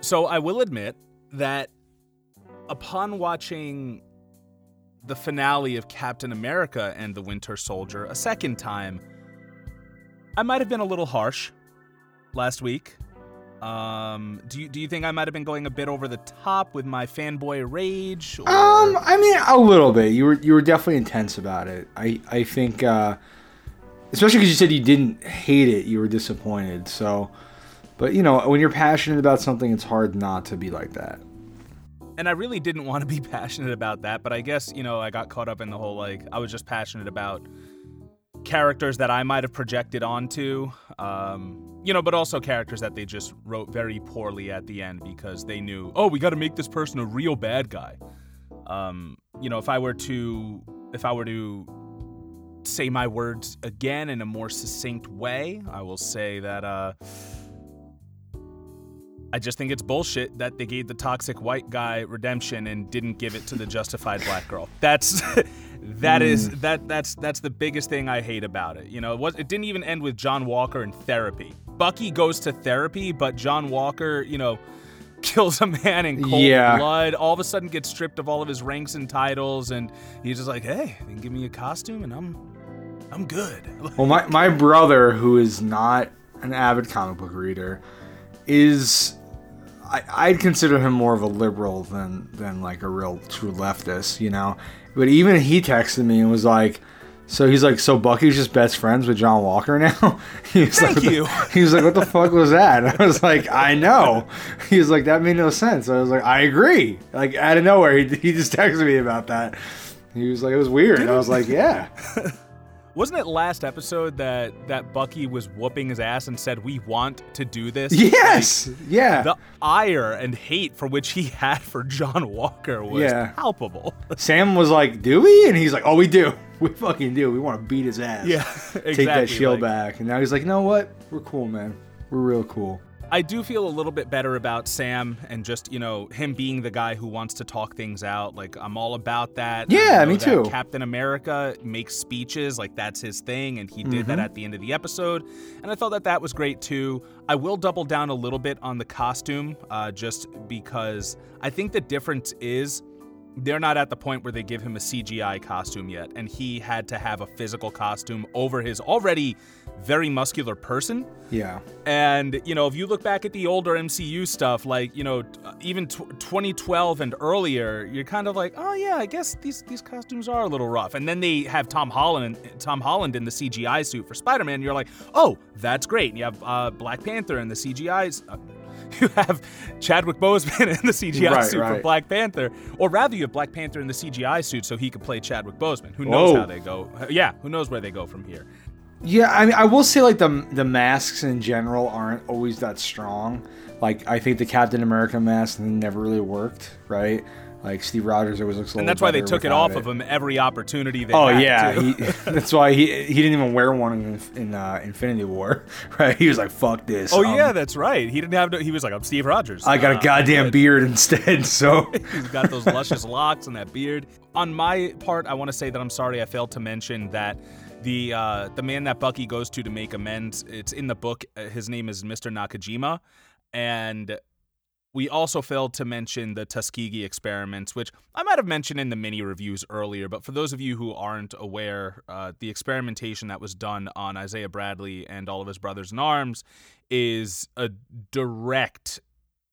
So I will admit that upon watching the finale of Captain America and the Winter Soldier a second time, I might have been a little harsh last week. Um, do you do you think I might have been going a bit over the top with my fanboy rage? Or... Um, I mean, a little bit. You were you were definitely intense about it. I I think, uh, especially because you said you didn't hate it, you were disappointed. So, but you know, when you're passionate about something, it's hard not to be like that. And I really didn't want to be passionate about that, but I guess you know I got caught up in the whole like I was just passionate about characters that I might have projected onto. Um, you know, but also characters that they just wrote very poorly at the end because they knew, oh, we got to make this person a real bad guy. Um, you know, if I were to, if I were to say my words again in a more succinct way, I will say that uh, I just think it's bullshit that they gave the toxic white guy redemption and didn't give it to the justified black girl. That's that mm. is that that's that's the biggest thing I hate about it. You know, it was it didn't even end with John Walker in therapy. Bucky goes to therapy, but John Walker, you know, kills a man in cold yeah. blood. All of a sudden, gets stripped of all of his ranks and titles, and he's just like, "Hey, give me a costume, and I'm, I'm good." well, my my brother, who is not an avid comic book reader, is I, I'd consider him more of a liberal than than like a real true leftist, you know. But even he texted me and was like, so he's like, so Bucky's just best friends with John Walker now. he was Thank like, you. He was like, what the fuck was that? I was like, I know. He was like, that made no sense. I was like, I agree. Like out of nowhere, he, he just texted me about that. He was like, it was weird. I was like, yeah. Wasn't it last episode that that Bucky was whooping his ass and said, "We want to do this"? Yes, like, yeah. The ire and hate for which he had for John Walker was yeah. palpable. Sam was like, "Do we?" And he's like, "Oh, we do. We fucking do. We want to beat his ass. Yeah, exactly. Take that shield like, back." And now he's like, "You know what? We're cool, man. We're real cool." I do feel a little bit better about Sam and just, you know, him being the guy who wants to talk things out. Like, I'm all about that. Yeah, me too. Captain America makes speeches, like, that's his thing. And he did mm-hmm. that at the end of the episode. And I thought that that was great too. I will double down a little bit on the costume, uh, just because I think the difference is they're not at the point where they give him a CGI costume yet, and he had to have a physical costume over his already very muscular person. Yeah. And, you know, if you look back at the older MCU stuff, like, you know, even t- 2012 and earlier, you're kind of like, oh, yeah, I guess these, these costumes are a little rough. And then they have Tom Holland, Tom Holland in the CGI suit for Spider Man. You're like, oh, that's great. And you have uh, Black Panther in the CGI, uh, you have Chadwick Boseman in the CGI right, suit right. for Black Panther, or rather, you have Black Panther in the CGI suit so he could play Chadwick Boseman. Who knows Whoa. how they go? Yeah, who knows where they go from here? Yeah, I mean, I will say like the the masks in general aren't always that strong. Like I think the Captain America mask never really worked, right? Like Steve Rogers always looks. A little and that's why they took it off it. of him every opportunity they. Oh yeah, he, that's why he he didn't even wear one in, in uh, Infinity War, right? He was like, "Fuck this." Oh um, yeah, that's right. He didn't have. To, he was like, "I'm Steve Rogers." I got uh, a goddamn beard instead, so he's got those luscious locks and that beard. On my part, I want to say that I'm sorry I failed to mention that the uh, the man that Bucky goes to to make amends. It's in the book. Uh, his name is Mr. Nakajima, and we also failed to mention the Tuskegee experiments, which I might have mentioned in the mini reviews earlier. But for those of you who aren't aware, uh, the experimentation that was done on Isaiah Bradley and all of his brothers in arms is a direct.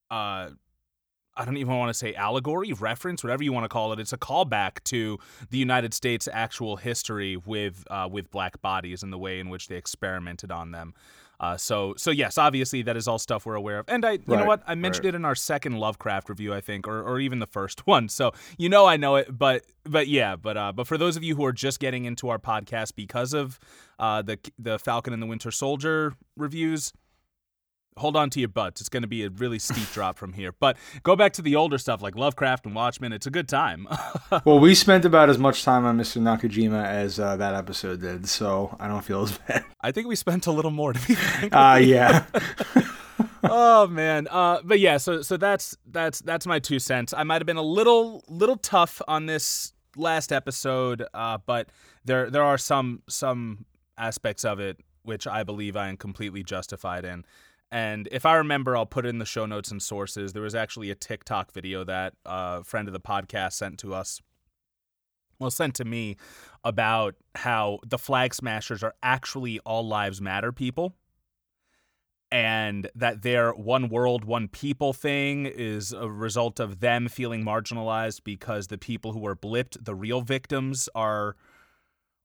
Uh, I don't even want to say allegory, reference, whatever you want to call it. It's a callback to the United States' actual history with uh, with black bodies and the way in which they experimented on them. Uh, so so yes, obviously that is all stuff we're aware of. And I you right, know what? I mentioned right. it in our second Lovecraft review, I think, or, or even the first one. So you know I know it, but but yeah, but uh, but for those of you who are just getting into our podcast because of uh, the the Falcon and the Winter Soldier reviews, hold on to your butts. It's going to be a really steep drop from here. But go back to the older stuff like Lovecraft and Watchmen. It's a good time. well, we spent about as much time on Mr. Nakajima as uh, that episode did, so I don't feel as bad. I think we spent a little more to be frank. Uh, yeah. oh man. Uh, but yeah, so so that's that's that's my two cents. I might have been a little little tough on this last episode, uh, but there there are some some aspects of it which I believe I am completely justified in. And if I remember, I'll put it in the show notes and sources. There was actually a TikTok video that a friend of the podcast sent to us. Well, sent to me about how the flag smashers are actually all lives matter people and that their one world, one people thing is a result of them feeling marginalized because the people who were blipped, the real victims, are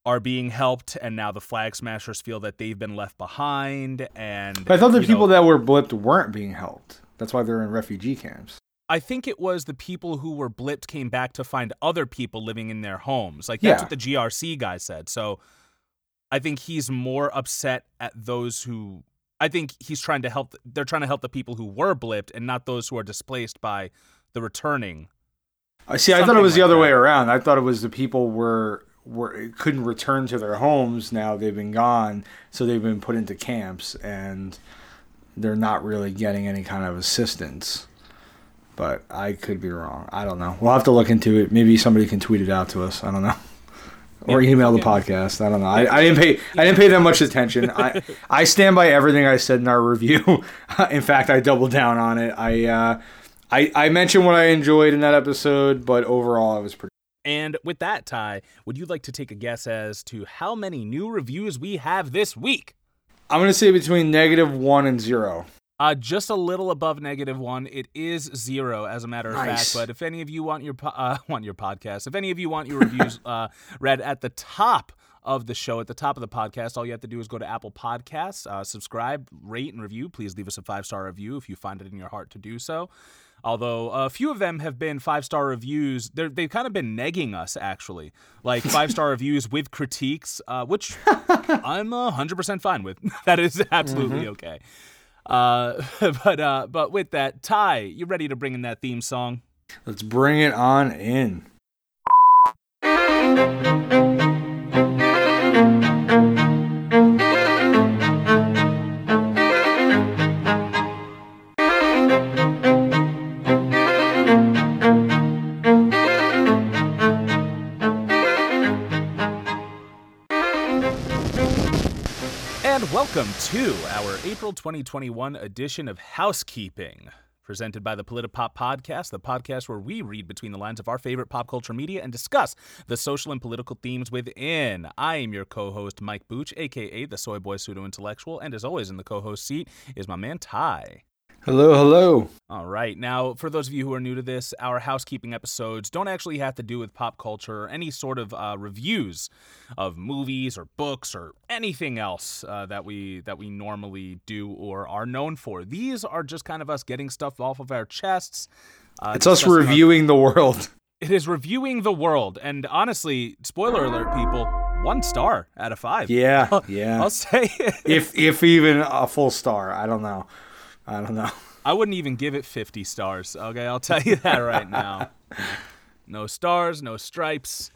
are being helped, and now the flag smashers feel that they've been left behind. And But I thought the people know, that were blipped weren't being helped. That's why they're in refugee camps. I think it was the people who were blipped came back to find other people living in their homes. Like that's Yeah. what the GRC guy said. So I think he's more upset at those who I think he's trying to help they're trying to help the people who were blipped and not those who are displaced by the returning. I see. I thought it Something was the other that. way around. I thought it was the people were were couldn't return to their homes. Now they've been gone, so they've been put into camps, and they're not really getting any kind of assistance. But I could be wrong. I don't know. We'll have to look into it. Maybe somebody can tweet it out to us. I don't know. Or Yeah, email the okay. podcast. I don't know. I, I didn't pay. I didn't pay that much attention. I I stand by everything I said in our review. in fact, I doubled down on it. I uh, I I mentioned what I enjoyed in that episode, but overall, I was pretty. And with that, Ty, would you like to take a guess as to how many new reviews we have this week? I'm gonna say between negative one and zero. Uh, just a little above negative one. It is zero, as a matter of Nice. fact. But if any of you want your po- uh, want your podcast, if any of you want your reviews uh, read at the top of the show, at the top of the podcast, all you have to do is go to Apple Podcasts, uh, subscribe, rate, and review. Please leave us a five star review if you find it in your heart to do so. Although a few of them have been five star reviews, They're, they've kind of been negging us actually, like five star reviews with critiques, uh, which I'm uh, 100% fine with. that is absolutely okay. Uh, but uh, but with that, Ty, you ready to bring in that theme song? Let's bring it on in. Welcome to our April 2021 edition of Housekeeping, presented by the Politipop Podcast, the podcast where we read between the lines of our favorite pop culture media and discuss the social and political themes within. I am your co-host Mike Booch, aka the Soy Boy Pseudo Intellectual, and as always in the co-host seat is my man Ty. Hello, hello. All right. Now, for those of you who are new to this, our housekeeping episodes don't actually have to do with pop culture or any sort of uh, reviews of movies or books or anything else uh, that we that we normally do or are known for. These are just kind of us getting stuff off of our chests. Uh, It's us discussing our- reviewing the world. it is reviewing the world, and honestly, spoiler alert, people, one star out of five. Yeah, yeah. I'll say. if if even a full star, I don't know. I don't know. I wouldn't even give it 50 stars. Okay, I'll tell you that right now. No stars, no stripes.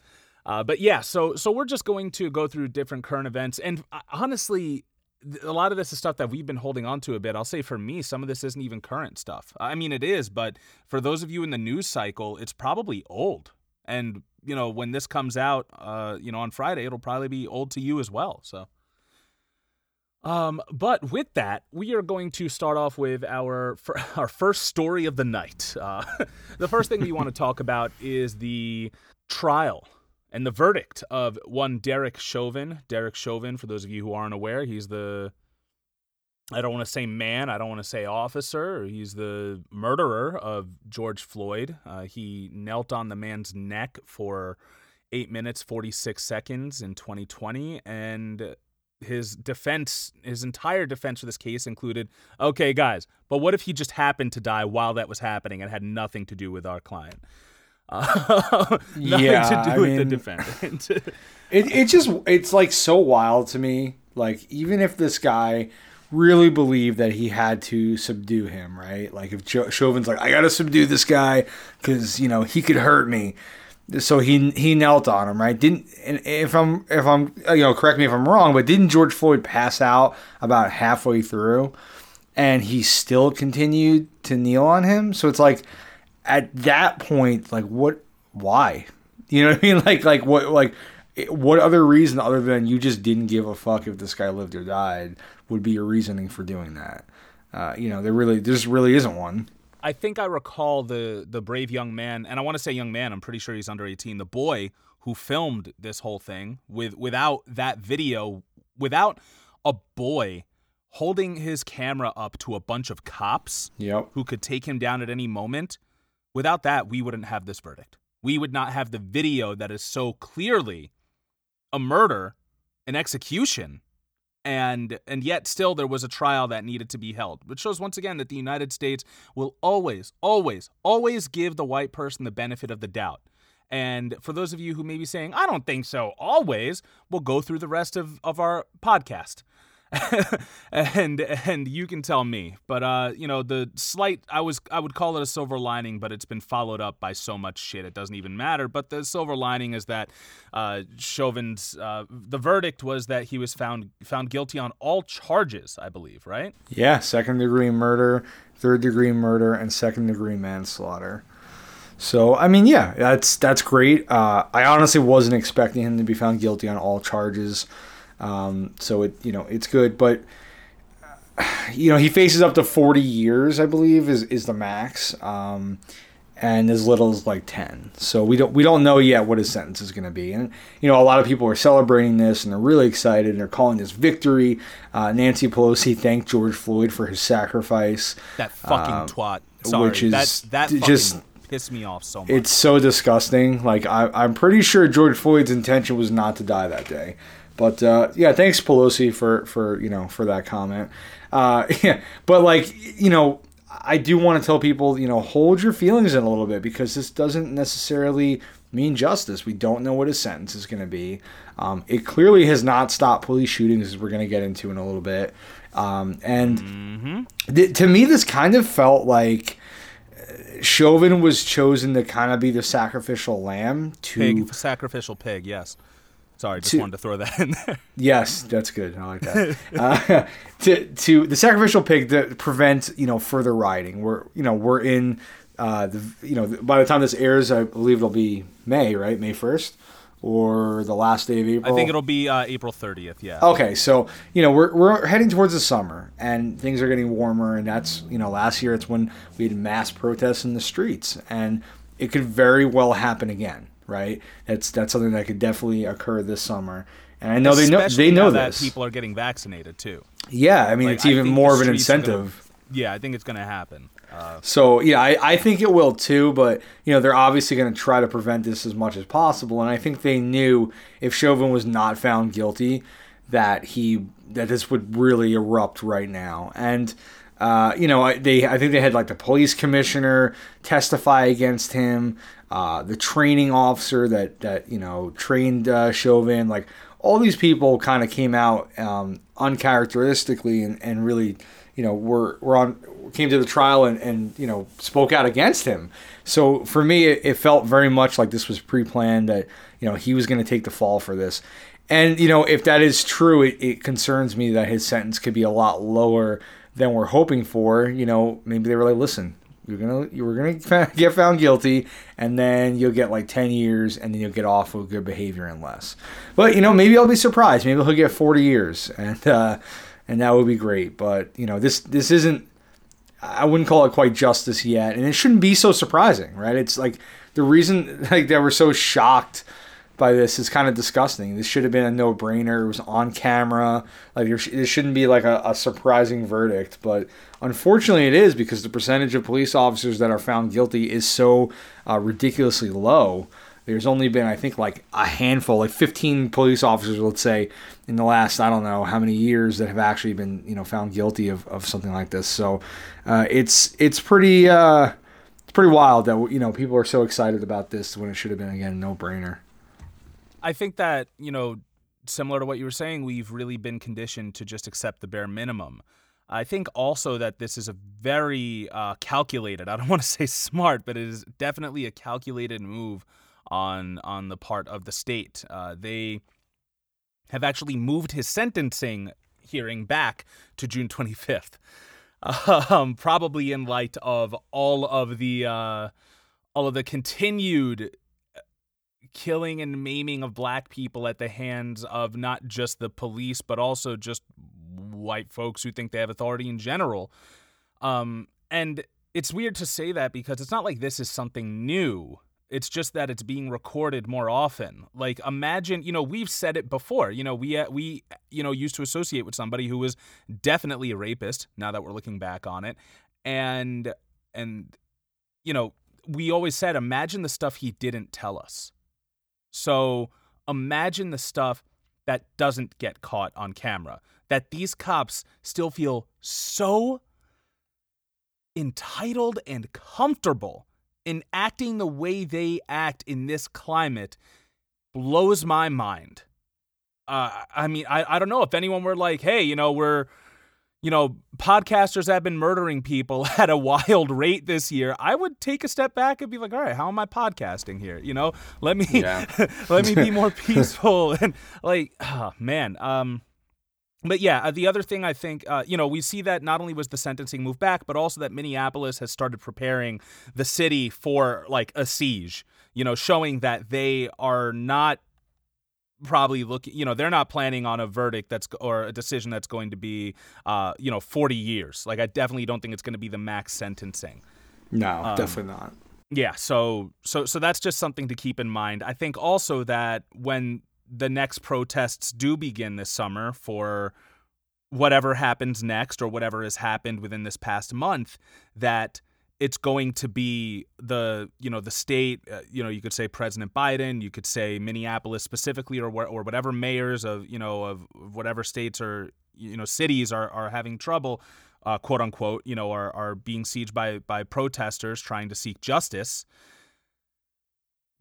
Uh, but yeah, so so we're just going to go through different current events, and uh, honestly, th- a lot of this is stuff that we've been holding on to a bit. I'll say for me, some of this isn't even current stuff. I mean, it is, but for those of you in the news cycle, it's probably old. And you know, when this comes out, uh, you know, on Friday, it'll probably be old to you as well. So. Um, but with that, we are going to start off with our our first story of the night. Uh, the first thing we want to talk about is the trial and the verdict of one Derek Chauvin. Derek Chauvin, for those of you who aren't aware, he's the I don't want to say man, I don't want to say officer. He's the murderer of George Floyd. Uh, he knelt on the man's neck for eight minutes forty six seconds in 2020, and his defense, his entire defense for this case included, okay, guys, but what if he just happened to die while that was happening and had nothing to do with our client? Uh, nothing Yeah, to do I with the mean- defendant. It it just it's like so wild to me. Like even if this guy really believed that he had to subdue him, right? Like if jo- Chauvin's like, I gotta subdue this guy because you know he could hurt me, so he he knelt on him, right? Didn't and if I'm if I'm you know correct me if I'm wrong, but didn't George Floyd pass out about halfway through, and he still continued to kneel on him? So it's like at that point, like what? Why? You know what I mean? Like like what like what other reason other than you just didn't give a fuck if this guy lived or died would be your reasoning for doing that? uh, you know, there really there just really isn't one. I think I recall the the brave young man, and I want to say young man. I'm pretty sure he's under 18. The boy who filmed this whole thing with without that video, without a boy holding his camera up to a bunch of cops Yep. who could take him down at any moment. Without that, we wouldn't have this verdict. We would not have the video that is so clearly a murder, an execution, and and yet still there was a trial that needed to be held, which shows once again that the United States will always, always, always give the white person the benefit of the doubt. And for those of you who may be saying, I don't think so, always, we'll go through the rest of, of our podcast. and and you can tell me. But uh, you know, the slight I was I would call it a silver lining, but it's been followed up by so much shit it doesn't even matter. But the silver lining is that uh, Chauvin's uh, the verdict was that he was found found guilty on all charges, I believe, right? Yeah, second degree murder, third degree murder, and second degree manslaughter. So I mean, yeah, that's that's great. Uh, I honestly wasn't expecting him to be found guilty on all charges. Um, so it you know it's good, but you know he faces up to 40 years, I believe, is is the max, um, and as little as like 10. So we don't we don't know yet what his sentence is going to be, and you know a lot of people are celebrating this and they're really excited and they're calling this victory. Uh, Nancy Pelosi thanked George Floyd for his sacrifice. That fucking Um, twat. Sorry, which is that that just- pissed me off so much. It's so disgusting. Like I, I'm pretty sure George Floyd's intention was not to die that day. But uh, yeah, thanks Pelosi for for you know for that comment. Uh, yeah, but like you know, I do want to tell people you know hold your feelings in a little bit because this doesn't necessarily mean justice. We don't know what his sentence is going to be. Um, it clearly has not stopped police shootings, as we're going to get into in a little bit. Um, and th- to me, this kind of felt like Chauvin was chosen to kind of be the sacrificial lamb to pig sacrificial pig. Yes. Sorry, just To- wanted to throw that in there. yes, that's good. I like that. uh, to to the sacrificial pig to prevent you know further rioting. We're you know we're in uh, the you know by the time this airs, I believe it'll be May right, May first, or the last day of April. I think it'll be uh, April 30th. Yeah. Okay, so you know we're, we're heading towards the summer and things are getting warmer, and that's you know last year it's when we had mass protests in the streets, and it could very well happen again, right? That's that's something that could definitely occur this summer, and I know they know they know this. That people are getting vaccinated too. yeah, I mean Like, it's even more of an are gonna- incentive. Yeah, I think it's gonna happen. Uh, So yeah, I, I think it will too, but you know they're obviously going to try to prevent this as much as possible, and I think they knew if Chauvin was not found guilty, that he that this would really erupt right now, and uh, you know I- they I think they had like the police commissioner testify against him, uh, the training officer that that you know trained uh, Chauvin, like all these people kind of came out um, uncharacteristically and, and really you know were were on came to the trial and, and you know spoke out against him. So for me, it, it felt very much like this was pre-planned that you know he was going to take the fall for this. And you know if that is true, it, it concerns me that his sentence could be a lot lower than we're hoping for. You know maybe they were like, listen. You're gonna you were gonna get found guilty, and then you'll get like ten years, and then you'll get off with good behavior and less. But you know, maybe I'll be surprised. Maybe he'll get forty years, and uh, and that would be great. But you know, this this isn't I wouldn't call it quite justice yet, and it shouldn't be so surprising, right? It's like the reason like that we're so shocked by this is kind of disgusting. This should have been a no-brainer. It was on camera. Like it shouldn't be like a, a surprising verdict, but unfortunately it is because the percentage of police officers that are found guilty is so uh, ridiculously low. There's only been, I think, like a handful, like 15 police officers, let's say, in the last, I don't know how many years that have actually been, you know, found guilty of, of something like this. So uh, it's it's pretty uh, it's pretty wild that you know people are so excited about this when it should have been again no brainer. I think that, you know, similar to what you were saying, we've really been conditioned to just accept the bare minimum. I think also that this is a very uh, calculated, I don't want to say smart, but it is definitely a calculated move on on the part of the state. Uh, they have actually moved his sentencing hearing back to June 25th. Um, probably in light of all of the uh, all of the continued killing and maiming of black people at the hands of not just the police but also just white folks who think they have authority in general Um, and it's weird to say that because it's not like this is something new. It's just that it's being recorded more often. Like imagine, you know, we've said it before. You know, we uh, we you know used to associate with somebody who was definitely a rapist. Now that we're looking back on it, and and you know, we always said, imagine the stuff he didn't tell us. So imagine the stuff that doesn't get caught on camera. That these cops still feel so entitled and comfortable in acting the way they act in this climate blows my mind. Uh, I mean, I, I don't know if anyone were like, hey, you know, we're, you know, podcasters have been murdering people at a wild rate this year. I would take a step back and be like, all right, how am I podcasting here? You know, let me yeah. let me be more peaceful and like, oh, man. Um, but yeah, uh, the other thing I think, uh, you know, we see that not only was the sentencing moved back, but also that Minneapolis has started preparing the city for like a siege, you know, showing that they are not probably looking, you know, they're not planning on a verdict that's or a decision that's going to be, uh, you know, 40 years. Like, I definitely don't think it's going to be the max sentencing. No, um, definitely not. Yeah, so so so that's just something to keep in mind. I think also that when the next protests do begin this summer for whatever happens next or whatever has happened within this past month that it's going to be the you know the state uh, you know you could say president biden you could say minneapolis specifically or or whatever mayors of you know of whatever states or you know cities are are having trouble uh, quote unquote you know are are being sieged by by protesters trying to seek justice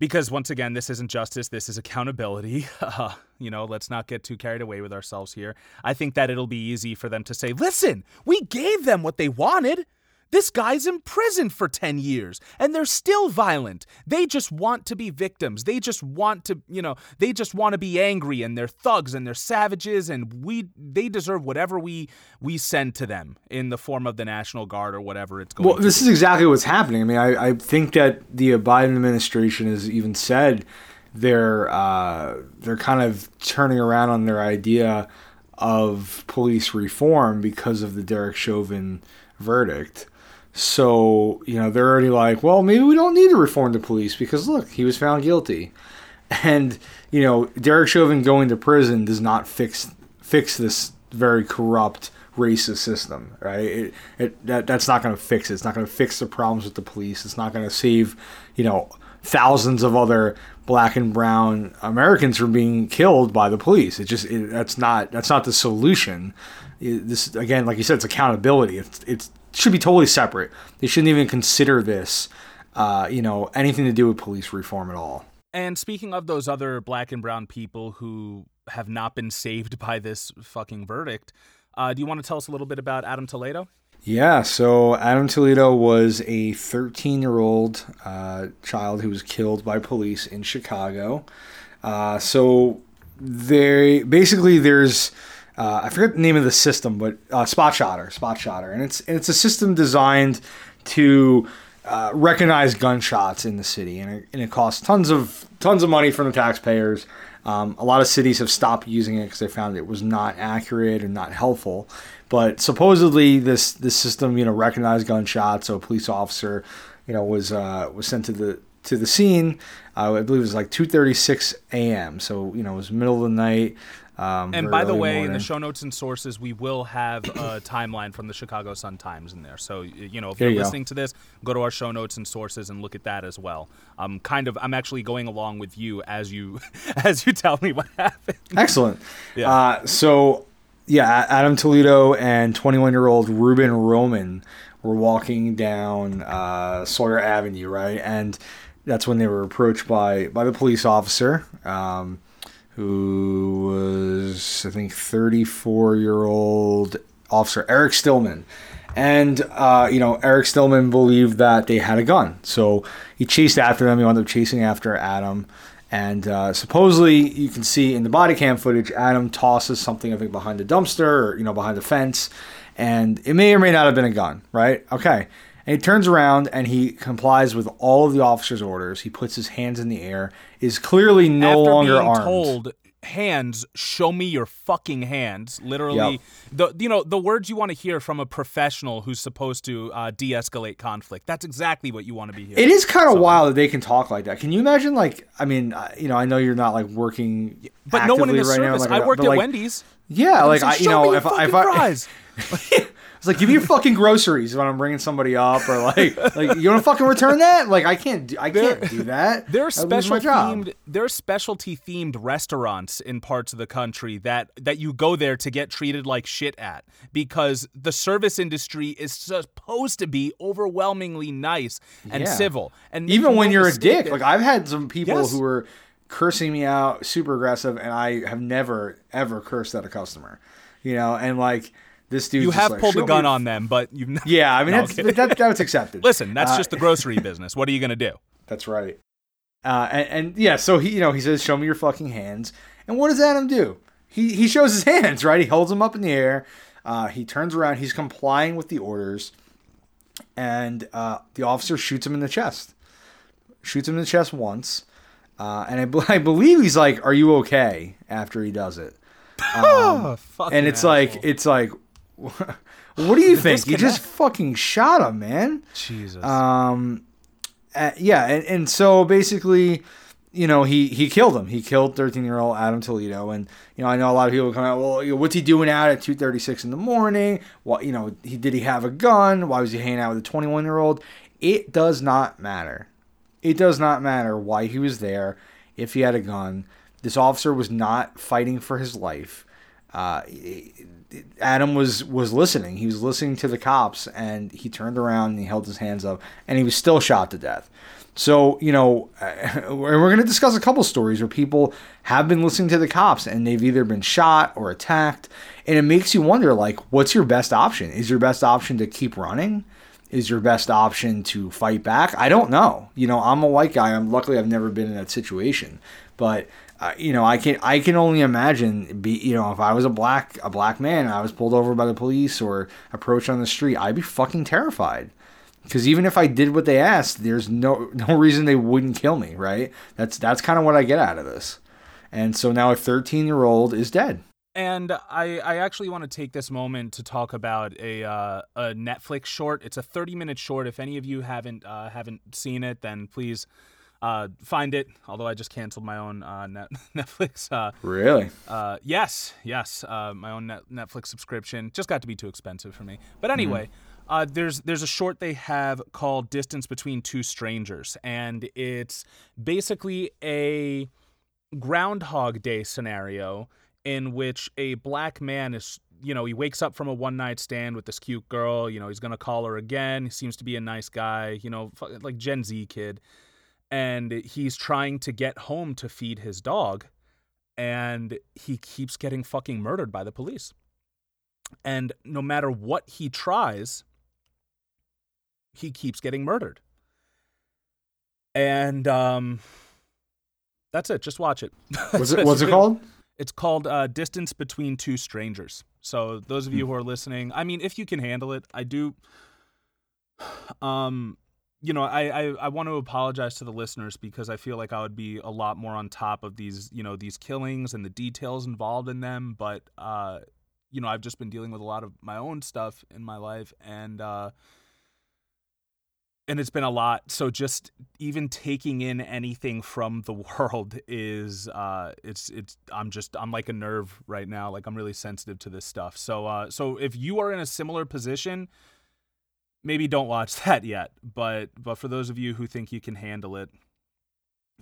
because once again, this isn't justice, this is accountability. Uh, you know, let's not get too carried away with ourselves here. I think that it'll be easy for them to say, listen, we gave them what they wanted. This guy's in prison for 10 years and they're still violent. They just want to be victims. They just want to, you know, they just want to be angry and they're thugs and they're savages and we they deserve whatever we we send to them in the form of the National Guard or whatever it's going Well, this be. is exactly what's happening. I mean, I, I think that the Biden administration has even said they're uh, they're kind of turning around on their idea of police reform because of the Derek Chauvin verdict. So, you know, they're already like, well, maybe we don't need to reform the police because look, he was found guilty. And, you know, Derek Chauvin going to prison does not fix fix this very corrupt racist system, right? It, it that, that's not going to fix it. It's not going to fix the problems with the police. It's not going to save, you know, thousands of other black and brown Americans from being killed by the police. It just it, that's not that's not the solution. It, this again, like you said, it's accountability. It's it's should be totally separate. They shouldn't even consider this, uh, you know, anything to do with police reform at all. And speaking of those other black and brown people who have not been saved by this fucking verdict, uh, do you want to tell us a little bit about Adam Toledo? Yeah, so Adam Toledo was a 13 year old uh, child who was killed by police in Chicago. Uh, so they basically there's uh, I forget the name of the system, but uh, Spot Shotter, Spot Shotter, and it's and it's a system designed to uh, recognize gunshots in the city, and it, and it costs tons of tons of money from the taxpayers. Um, a lot of cities have stopped using it because they found it was not accurate and not helpful. But supposedly, this this system, you know, recognized gunshots. So a police officer, you know, was uh, was sent to the to the scene. Uh, I believe it was like 2:36 a.m. So you know, it was middle of the night. Um, and by the way, morning. in the show notes and sources, we will have a timeline from the Chicago Sun Times in there. So you know, if you're you listening go. to this, go to our show notes and sources and look at that as well. I'm kind of, I'm actually going along with you as you as you tell me what happened. Excellent. Yeah. Uh, so yeah, Adam Toledo and 21 year old Ruben Roman were walking down uh, Sawyer Avenue, right, and that's when they were approached by by the police officer. Um, who was, I think, 34 year old officer Eric Stillman. And, uh, you know, Eric Stillman believed that they had a gun. So he chased after them. He wound up chasing after Adam. And uh, supposedly, you can see in the body cam footage, Adam tosses something, I think, behind the dumpster or, you know, behind the fence. And it may or may not have been a gun, right? Okay. And he turns around and he complies with all of the officer's orders. He puts his hands in the air, is clearly no After longer being armed. Told hands show me your fucking hands literally the you know the words you want to hear from a professional who's supposed to uh, de-escalate conflict that's exactly what you want to be hearing It is kind of wild that they can talk like that. Can you imagine? Like, I mean, uh, you know, I know you're not like working, but no one in the right now, service like, i worked at like, wendy's Yeah, like I, you know, if, I- if I. it's like give me your fucking groceries when I'm bringing somebody up, or like, like you want to fucking return that? Like, I can't, do, I can't do that. There are special themed there are specialty themed restaurants in parts of the country that that you go there to get treated like shit at because the service industry is supposed to be overwhelmingly nice and Yeah. civil. And even when you're a dick. Like I've had some people Yes. who were cursing me out, super aggressive, and I have never ever cursed at a customer. You know, and like this dude, you have pulled the gun on them, but you've not, Yeah, I mean No, that's that, that's accepted. Listen, that's Uh, just the grocery business. What are you gonna do? That's right. Uh, and, and yeah, so he, you know, he says, "Show me your fucking hands." And what does Adam do? He he shows his hands, right? He holds them up in the air. Uh, he turns around. He's complying with the orders, and uh, the officer shoots him in the chest. Shoots him in the chest once, uh, and I, be- I believe he's like, "Are you okay?" After he does it, oh, fucking and it's like, it's like, what do you think? You just fucking shot him, man. Jesus. Um, uh, yeah, and, and so basically, you know, he he killed him. He killed 13 year old Adam Toledo, and you know, I know a lot of people come out. Well, you know, what's he doing out at 2:36 in the morning? What you know, he did he have a gun? Why was he hanging out with a 21 year old? It does not matter. It does not matter why he was there. If he had a gun, this officer was not fighting for his life. Uh, Adam was was listening. He was listening to the cops, and he turned around and he held his hands up, and he was still shot to death. So you know, uh, and we're going to discuss a couple stories where people have been listening to the cops, and they've either been shot or attacked, and it makes you wonder, like, what's your best option? Is your best option to keep running? Is your best option to fight back? I don't know. You know, I'm a white guy. I'm luckily I've never been in that situation, but you know, I can I can only imagine be you know if I was a black a black man I was pulled over by the police or approached on the street, I'd be fucking terrified. Because even if I did what they asked, there's no no reason they wouldn't kill me, right? That's that's kind of what I get out of this. And so now a 13 year old is dead. And I, I actually want to take this moment to talk about a uh, a Netflix short. It's a 30 minute short. If any of you haven't uh, haven't seen it, then please uh, find it. Although I just canceled my own uh, net, Netflix. Uh, Really? uh, yes, yes, uh, my own net, Netflix subscription just got to be too expensive for me. But anyway, uh, there's there's a short they have called "Distance Between Two Strangers," and it's basically a Groundhog Day scenario in which a black man is. You know, he wakes up from a one night stand with this cute girl. You know, he's gonna call her again. He seems to be a nice guy. You know, like Gen Z kid, and he's trying to get home to feed his dog and he keeps getting fucking murdered by the police. And no matter what he tries, he keeps getting murdered. And um that's it. Just watch it. What's it what's it called? It's called uh, Distance Between Two Strangers. So those of you who are listening, I mean, if you can handle it, I do. Um, you know, I, I I want to apologize to the listeners because I feel like I would be a lot more on top of these, you know, these killings and the details involved in them. But uh, you know, I've just been dealing with a lot of my own stuff in my life, and uh, and it's been a lot. So just even taking in anything from the world is uh it's it's I'm just I'm like a nerve right now. Like I'm really sensitive to this stuff. So uh so if you are in a similar position, maybe don't watch that yet. But but for those of you who think you can handle it,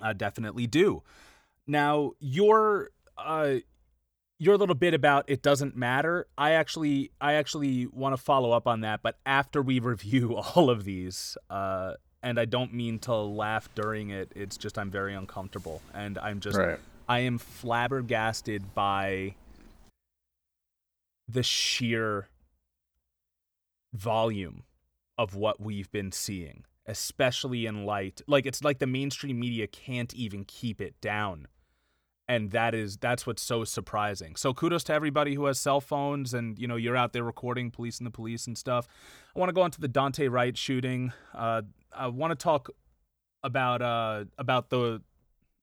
uh definitely do. Now, your uh your little bit about it doesn't matter. I actually I actually want to follow up on that, but after we review all of these, uh, and I don't mean to laugh during it. It's just I'm very uncomfortable, and I'm just Right. I am flabbergasted by the sheer volume of what we've been seeing, especially in light like it's like the mainstream media can't even keep it down and that is that's what's so surprising. So kudos to everybody who has cell phones and you know you're out there recording police and the police and stuff. I want to go on to the Daunte Wright shooting. Uh, I want to talk about uh, about the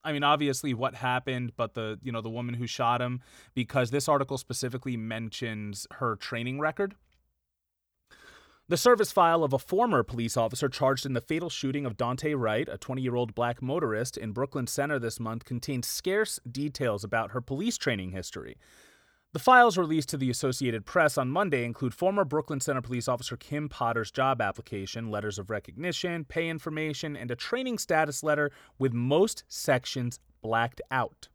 I mean, obviously what happened, but the you know the woman who shot him, because this article specifically mentions her training record. The service file of a former police officer charged in the fatal shooting of Daunte Wright, a 20 year old black motorist in Brooklyn Center this month, contains scarce details about her police training history. The files released to the Associated Press on Monday include former Brooklyn Center police officer Kim Potter's job application, letters of recognition, pay information, and a training status letter with most sections blacked out.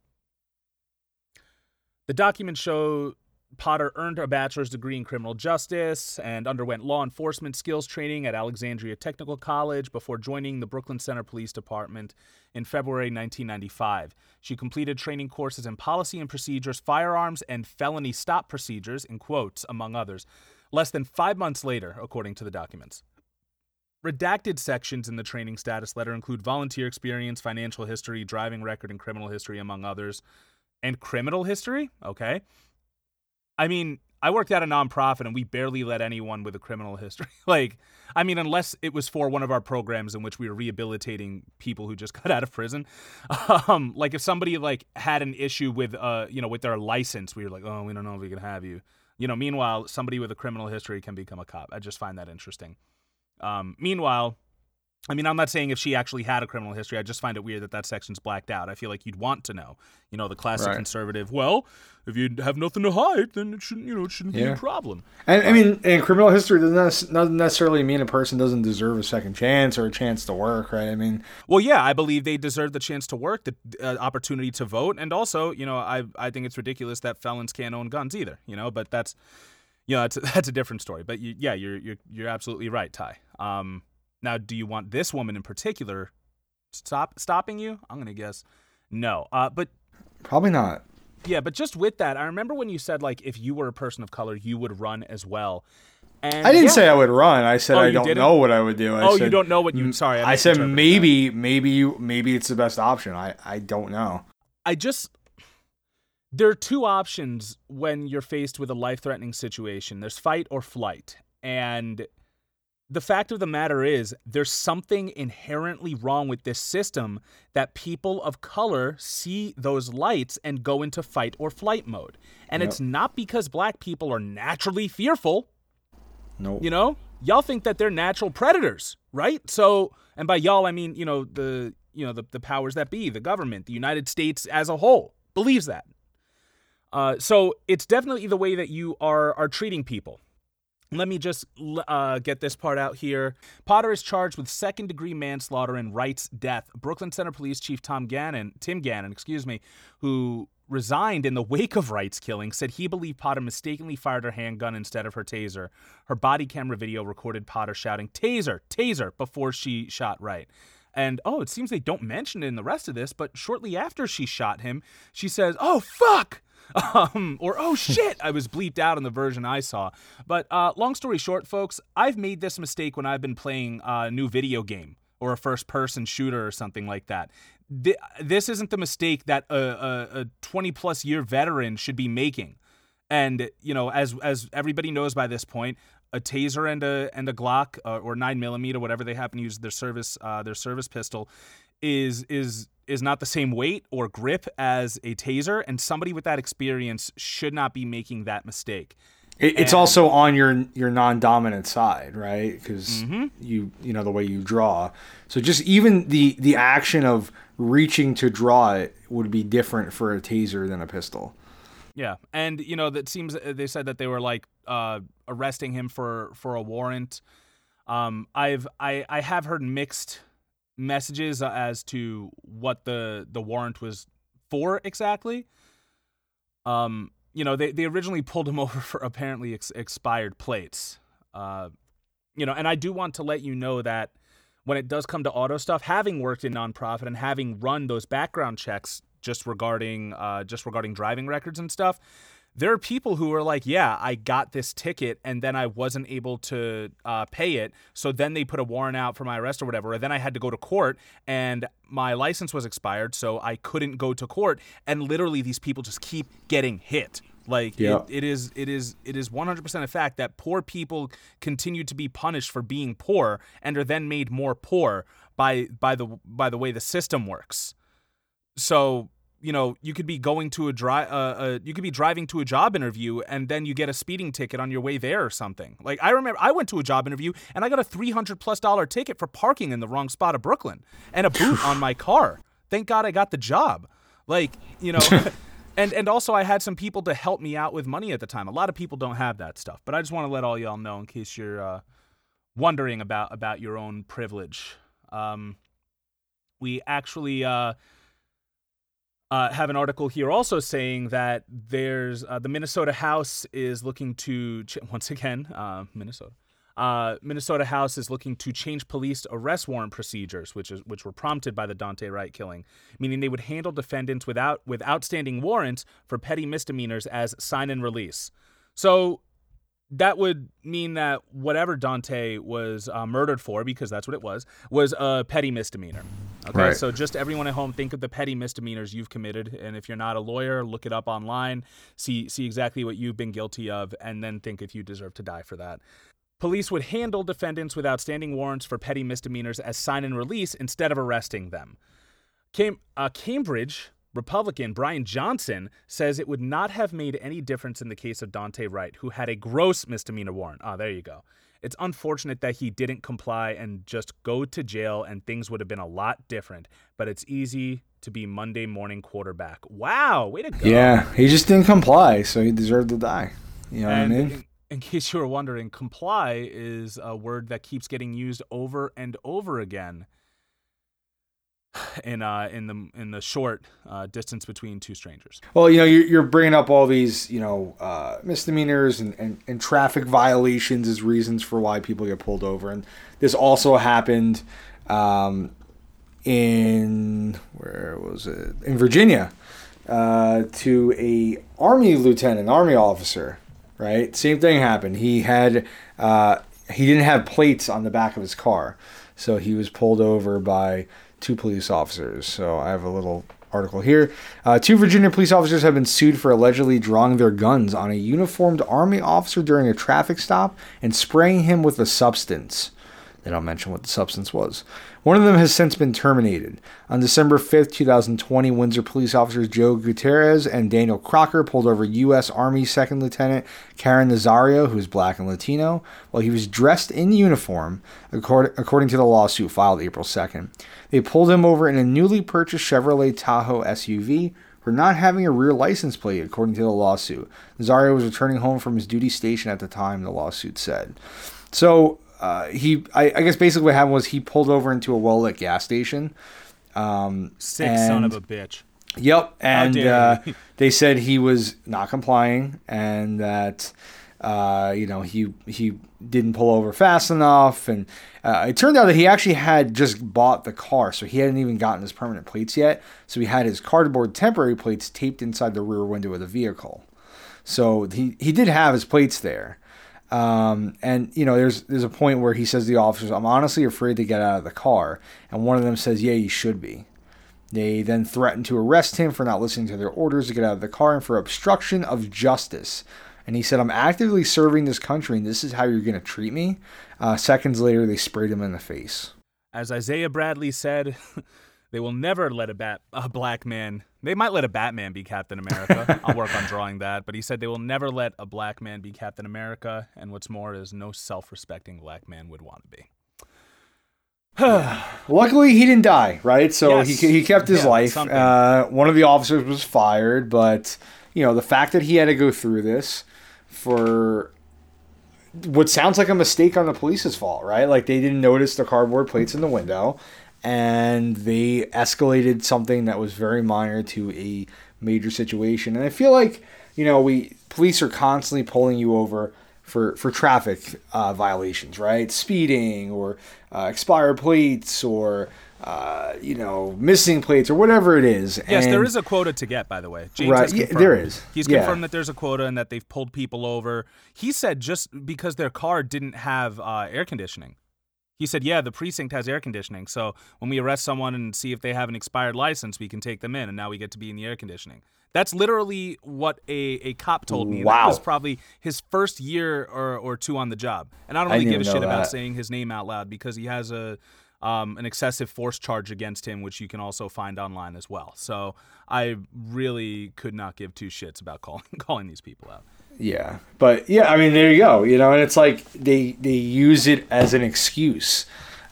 The documents show Potter earned a bachelor's degree in criminal justice and underwent law enforcement skills training at Alexandria Technical College before joining the Brooklyn Center Police Department in February 1995. She completed training courses in policy and procedures, firearms, and felony stop procedures, in quotes, among others, less than five months later, according to the documents. Redacted sections in the training status letter include volunteer experience, financial history, driving record, and criminal history, among others. And criminal history? Okay. I mean, I worked at a nonprofit and we barely let anyone with a criminal history. like, I mean, unless it was for one of our programs in which we were rehabilitating people who just got out of prison. Um, like if somebody like had an issue with uh, you know, with their license, we were like, oh, we don't know if we can have you. You know, meanwhile, somebody with a criminal history can become a cop. I just find that interesting. Um, meanwhile, I mean, I'm not saying if she actually had a criminal history. I just find it weird that that section's blacked out. I feel like you'd want to know. You know, the classic Right. conservative. Well, if you have nothing to hide, then it shouldn't. You know, it shouldn't be a problem. And I mean, and criminal history doesn't doesn't necessarily mean a person doesn't deserve a second chance or a chance to work, right? I mean, Well, yeah, I believe they deserve the chance to work, the uh, opportunity to vote, and also, you know, I I think it's ridiculous that felons can't own guns either. You know, but that's, you know, that's that's a different story. But you, yeah, you're you're you're absolutely right, Ty. Um, now, do you want this woman in particular stop stopping you? I'm gonna guess no. Uh, but probably not. yeah, but just with that, I remember when you said like if you were a person of color, you would run as well. And I didn't yeah. say I would run. I said Oh, I don't didn't? know what I would do. I Oh, you said, don't know what you. Sorry, I, I said misinterpreted that. maybe, maybe you, maybe it's the best option. I, I don't know. I just there are two options when you're faced with a life-threatening situation. There's fight or flight. And the fact of the matter is there's something inherently wrong with this system that people of color see those lights and go into fight or flight mode. And Yep. it's not because black people are naturally fearful. Nope. You know, y'all think that they're natural predators, right? So, and by y'all I mean you know the you know the the powers that be, the government, the United States as a whole believes that. Uh, so it's definitely the way that you are are treating people. Let me just uh, get this part out here. Potter is charged with second degree manslaughter in Wright's death. Brooklyn Center Police Chief Tom Gannon, Tim Gannon, excuse me, who resigned in the wake of Wright's killing, said he believed Potter mistakenly fired her handgun instead of her taser. Her body camera video recorded Potter shouting, Taser, taser, before she shot Wright. And oh, it seems they don't mention it in the rest of this, but shortly after she shot him, she says, Oh, fuck! Um, or oh shit, I was bleeped out in the version I saw. But uh, long story short, folks, I've made this mistake when I've been playing a new video game or a first person shooter or something like that. This isn't the mistake that a, a, a 20 plus year veteran should be making. And you know, as as everybody knows by this point, a taser and a and a Glock uh, or nine millimeter, whatever they happen to use their service uh, their service pistol, is is is not the same weight or grip as a taser, and somebody with that experience should not be making that mistake. It, it's And- also on your your non-dominant side, right? Because Mm-hmm. you you know the way you draw. So just even the the action of reaching to draw it would be different for a taser than a pistol. Yeah, and you know that seems they said that they were like uh, arresting him for for a warrant. Um, I've I I have heard mixed messages as to what the the warrant was for exactly. Um, you know they they originally pulled him over for apparently ex- expired plates. Uh, you know, and I do want to let you know that when it does come to auto stuff, having worked in nonprofit and having run those background checks just regarding uh, just regarding driving records and stuff, there are people who are like, "Yeah, I got this ticket and then I wasn't able to uh, pay it, so then they put a warrant out for my arrest or whatever, And then I had to go to court and my license was expired, so I couldn't go to court." And literally, these people just keep getting hit. Like Yeah. it, it is it is it is 100% a fact that poor people continue to be punished for being poor and are then made more poor by by the by the way the system works. So you know you could be going to a drive uh, uh, you could be driving to a job interview and then you get a speeding ticket on your way there or something. Like i remember i went to a job interview and i got a 300 plus dollar ticket for parking in the wrong spot of brooklyn and a boot on my car. Thank god i got the job. Like you know and and also i had some people to help me out with money at the time. A lot of people don't have that stuff but i just want to let all y'all know in case you're uh, wondering about about your own privilege. Um, we actually uh, have an article here also saying that there's uh, the Minnesota House is looking to ch- once again uh, Minnesota. Uh, Minnesota House is looking to change police arrest warrant procedures, which is which were prompted by the Daunte Wright killing, meaning they would handle defendants without with outstanding warrants for petty misdemeanors as sign and release. So that would mean that whatever Daunte was uh, murdered for, because that's what it was, was a petty misdemeanor. Okay, Right. so just everyone at home, think of the petty misdemeanors you've committed, and if you're not a lawyer, look it up online, see see exactly what you've been guilty of, and then think if you deserve to die for that. Police would handle defendants with outstanding warrants for petty misdemeanors as sign and release instead of arresting them. Cam- uh, Cambridge Republican Brian Johnson says it would not have made any difference in the case of Daunte Wright, who had a gross misdemeanor warrant. Ah, there you go. It's unfortunate that he didn't comply and just go to jail, and things would have been a lot different. But it's easy to be Monday morning quarterback. Wow, way to go! Yeah, he just didn't comply, so he deserved to die. You know And what I mean? in, in case you were wondering, comply is a word that keeps getting used over and over again in uh in the in the short uh, distance between two strangers. Well, you know, you're, you're bringing up all these, you know, uh, misdemeanors and, and, and traffic violations as reasons for why people get pulled over. And this also happened um, in, where was it? In Virginia uh, to a army lieutenant, army officer, right? Same thing happened. He had, uh, he didn't have plates on the back of his car. So he was pulled over by two police officers. So I have a little article here. Uh, two Virginia police officers have been sued for allegedly drawing their guns on a uniformed army officer during a traffic stop and spraying him with a substance. They don't mention what the substance was. One of them has since been terminated. On December 5th, 2020, Windsor police officers Joe Gutierrez and Daniel Crocker pulled over U.S. Army Second Lieutenant Caron Nazario, who is black and Latino, while he was dressed in uniform, according to the lawsuit filed April 2nd. They pulled him over in a newly purchased Chevrolet Tahoe SUV for not having a rear license plate, according to the lawsuit. Nazario was returning home from his duty station at the time, the lawsuit said. So uh, he, I, I guess basically what happened was he pulled over into a well lit gas station. Um, Sick son of a bitch. Yep, and uh, they said he was not complying, and that uh, you know he he didn't pull over fast enough, and uh, it turned out that he actually had just bought the car, so he hadn't even gotten his permanent plates yet. So he had his cardboard temporary plates taped inside the rear window of the vehicle. So he he did have his plates there. Um, and you know, there's there's a point where he says to the officers, "I'm honestly afraid to get out of the car," and one of them says, "Yeah, you should be." They then threaten to arrest him for not listening to their orders to get out of the car and for obstruction of justice. And he said, I'm actively serving this country, and this is how you're going to treat me. Uh, seconds later, they sprayed him in the face. As Isaiah Bradley said, they will never let a bat a black man. They might let a Batman be Captain America. I'll work on drawing that, but he said they will never let a black man be Captain America, and what's more is no self-respecting black man would want to be. Luckily, he didn't die, right? So Yes. he, he kept his Yeah, life. Uh, one of the officers was fired, but, you know, the fact that he had to go through this for what sounds like a mistake on the police's fault, right? Like they didn't notice the cardboard plates in the window and they escalated something that was very minor to a major situation. And I feel like, you know, we police are constantly pulling you over for for traffic uh, violations, right? Speeding or uh, expired plates or uh, you know missing plates or whatever it is. Yes, there And- is a quota to get, by the way. James Right, has yeah, confirmed. there is. He's Yeah. confirmed that there's a quota and that they've pulled people over. He said just because their car didn't have uh, air conditioning. He said, yeah, the precinct has air conditioning. So when we arrest someone and see if they have an expired license, we can take them in, and now we get to be in the air conditioning. That's literally what a, a cop told me. and That was probably his first year or, or two on the job. And I don't really didn't give a shit know about saying his name out loud because he has a um, an excessive force charge against him, which you can also find online as well. So I really could not give two shits about calling calling these people out. Yeah, but yeah, I mean, there you go. You know, and it's like they they use it as an excuse,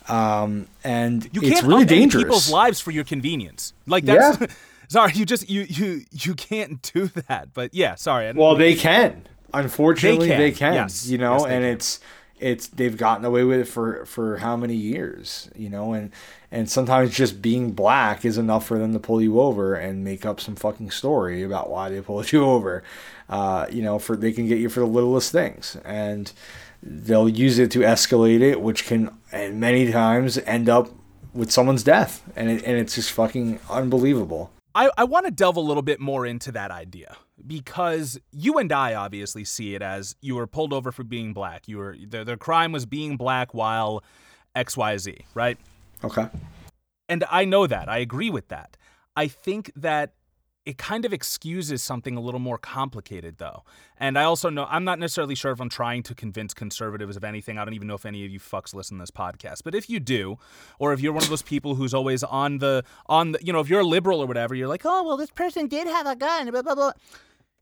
um, and You it's can't really dangerous. people's lives for your convenience. Like that's Yeah. sorry, you just you you you can't do that. But yeah, sorry. Well, they can. Unfortunately, They they can, can. yes. You know, Yes, and can. it's it's they've gotten away with it for for how many years? You know, and and sometimes just being black is enough for them to pull you over and make up some fucking story about why they pulled you over. Uh, you know, for they can get you for the littlest things, and they'll use it to escalate it, which can and many times end up with someone's death, and it, and it's just fucking unbelievable. I, I want to delve a little bit more into that idea because you and I obviously see it as you were pulled over for being black. You were the, the crime was being black while XYZ, right? Okay. And I know that. I agree with that. I think that it kind of excuses something a little more complicated, though. And I also know I'm not necessarily sure if I'm trying to convince conservatives of anything. I don't even know if any of you fucks listen to this podcast. But if you do, or if you're one of those people who's always on the on the, you know, if you're a liberal or whatever, you're like, oh well, this person did have a gun. Blah blah blah.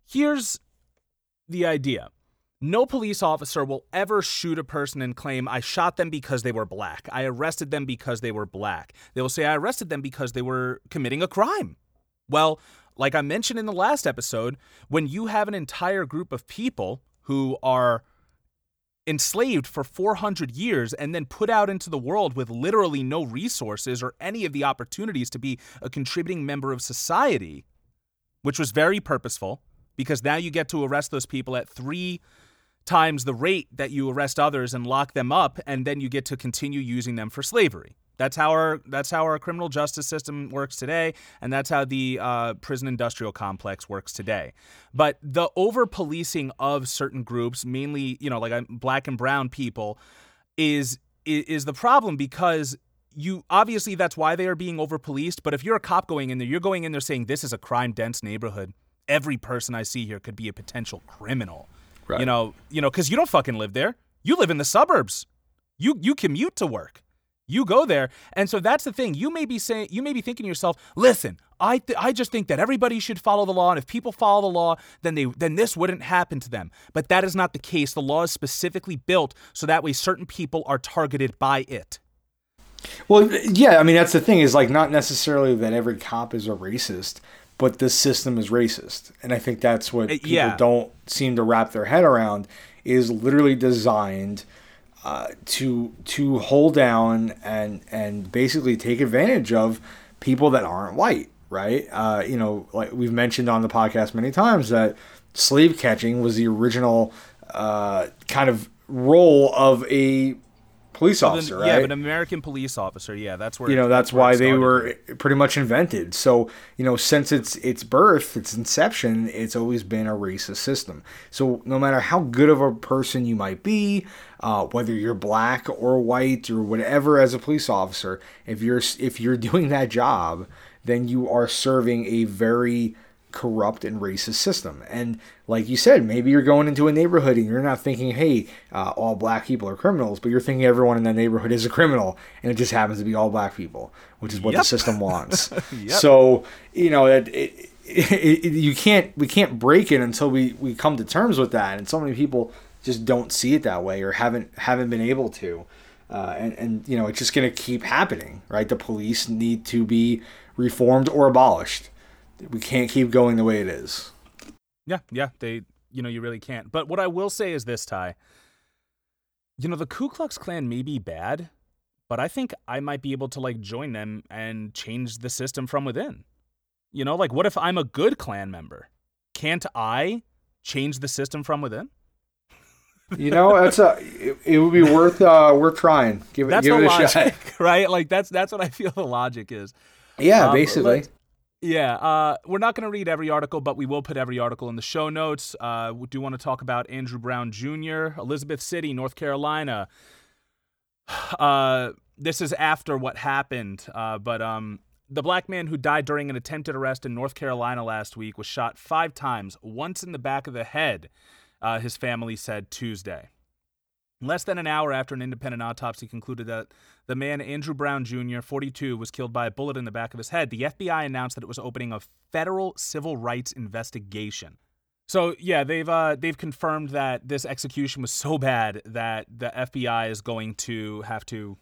Here's the idea. No police officer will ever shoot a person and claim, I shot them because they were black. I arrested them because they were black. They will say, I arrested them because they were committing a crime. Well, like I mentioned in the last episode, when you have an entire group of people who are enslaved for 400 years and then put out into the world with literally no resources or any of the opportunities to be a contributing member of society, which was very purposeful because now you get to arrest those people at three times the rate that you arrest others and lock them up and then you get to continue using them for slavery that's how our that's how our criminal justice system works today and that's how the uh, prison industrial complex works today. But the over policing of certain groups mainly you know like black and brown people is is the problem because you obviously that's why they are being over policed but if you're a cop going in there you're going in there saying this is a crime dense neighborhood. Every person i see here could be a potential criminal. Right. you know you know because you don't fucking live there. You live in the suburbs. You you commute to work you go there. And so that's the thing. You may be saying you may be thinking to yourself listen i th- i just think that everybody should follow the law and if people follow the law then they then this wouldn't happen to them. But that is not the case. The law is specifically built so that way certain people are targeted by it. Well, yeah, I mean that's the thing is like not necessarily that every cop is a racist, but this system is racist, and I think that's what Uh, people yeah. don't seem to wrap their head around is literally designed uh, to to hold down and and basically take advantage of people that aren't white, right? Uh, you know, like we've mentioned on the podcast many times that slave catching was the original uh, kind of role of a police Then- officer, yeah right? but an american police officer yeah that's where you know it- that's why they were pretty much invented. So you know since its its birth its inception it's always been a racist system. So no matter how good of a person you might be uh, whether you're black or white or whatever as a police officer if you're if you're doing that job then you are serving a very corrupt and racist system. And like you said, maybe you're going into a neighborhood and you're not thinking, hey, uh, all black people are criminals, but you're thinking everyone in that neighborhood is a criminal, and it just happens to be all black people, which is what Yep. the system wants. Yep. So you know it, it, it, you can't we can't break it until we we come to terms with that, and so many people just don't see it that way or haven't haven't been able to. Uh, and, and you know it's just going to keep happening right the police need to be reformed or abolished we can't keep going the way it is. Yeah, yeah, they, you know, you really can't. But what I will say is this, Ty. You know, the Ku Klux Klan may be bad, but I think I might be able to like join them and change the system from within. You know, like what if I'm a good Klan member? Can't I change the system from within? You know, it's a it, it would be worth uh worth trying. Give it That's give the it a logic, shot. right? Like that's that's what I feel the logic is. Yeah, Um, basically. let's- Yeah, uh, we're not going to read every article, but we will put every article in the show notes. Uh, we do want to talk about Andrew Brown Jr., Elizabeth City, North Carolina. Uh, this is after what happened, uh, but um, the black man who died during an attempted arrest in North Carolina last week was shot five times, once in the back of the head, uh, his family said Tuesday. Less than an hour after an independent autopsy concluded that the man, Andrew Brown Jr., 42, was killed by a bullet in the back of his head, the FBI announced that it was opening a federal civil rights investigation. So yeah, they've uh, they've confirmed that this execution was so bad that the FBI is going to have to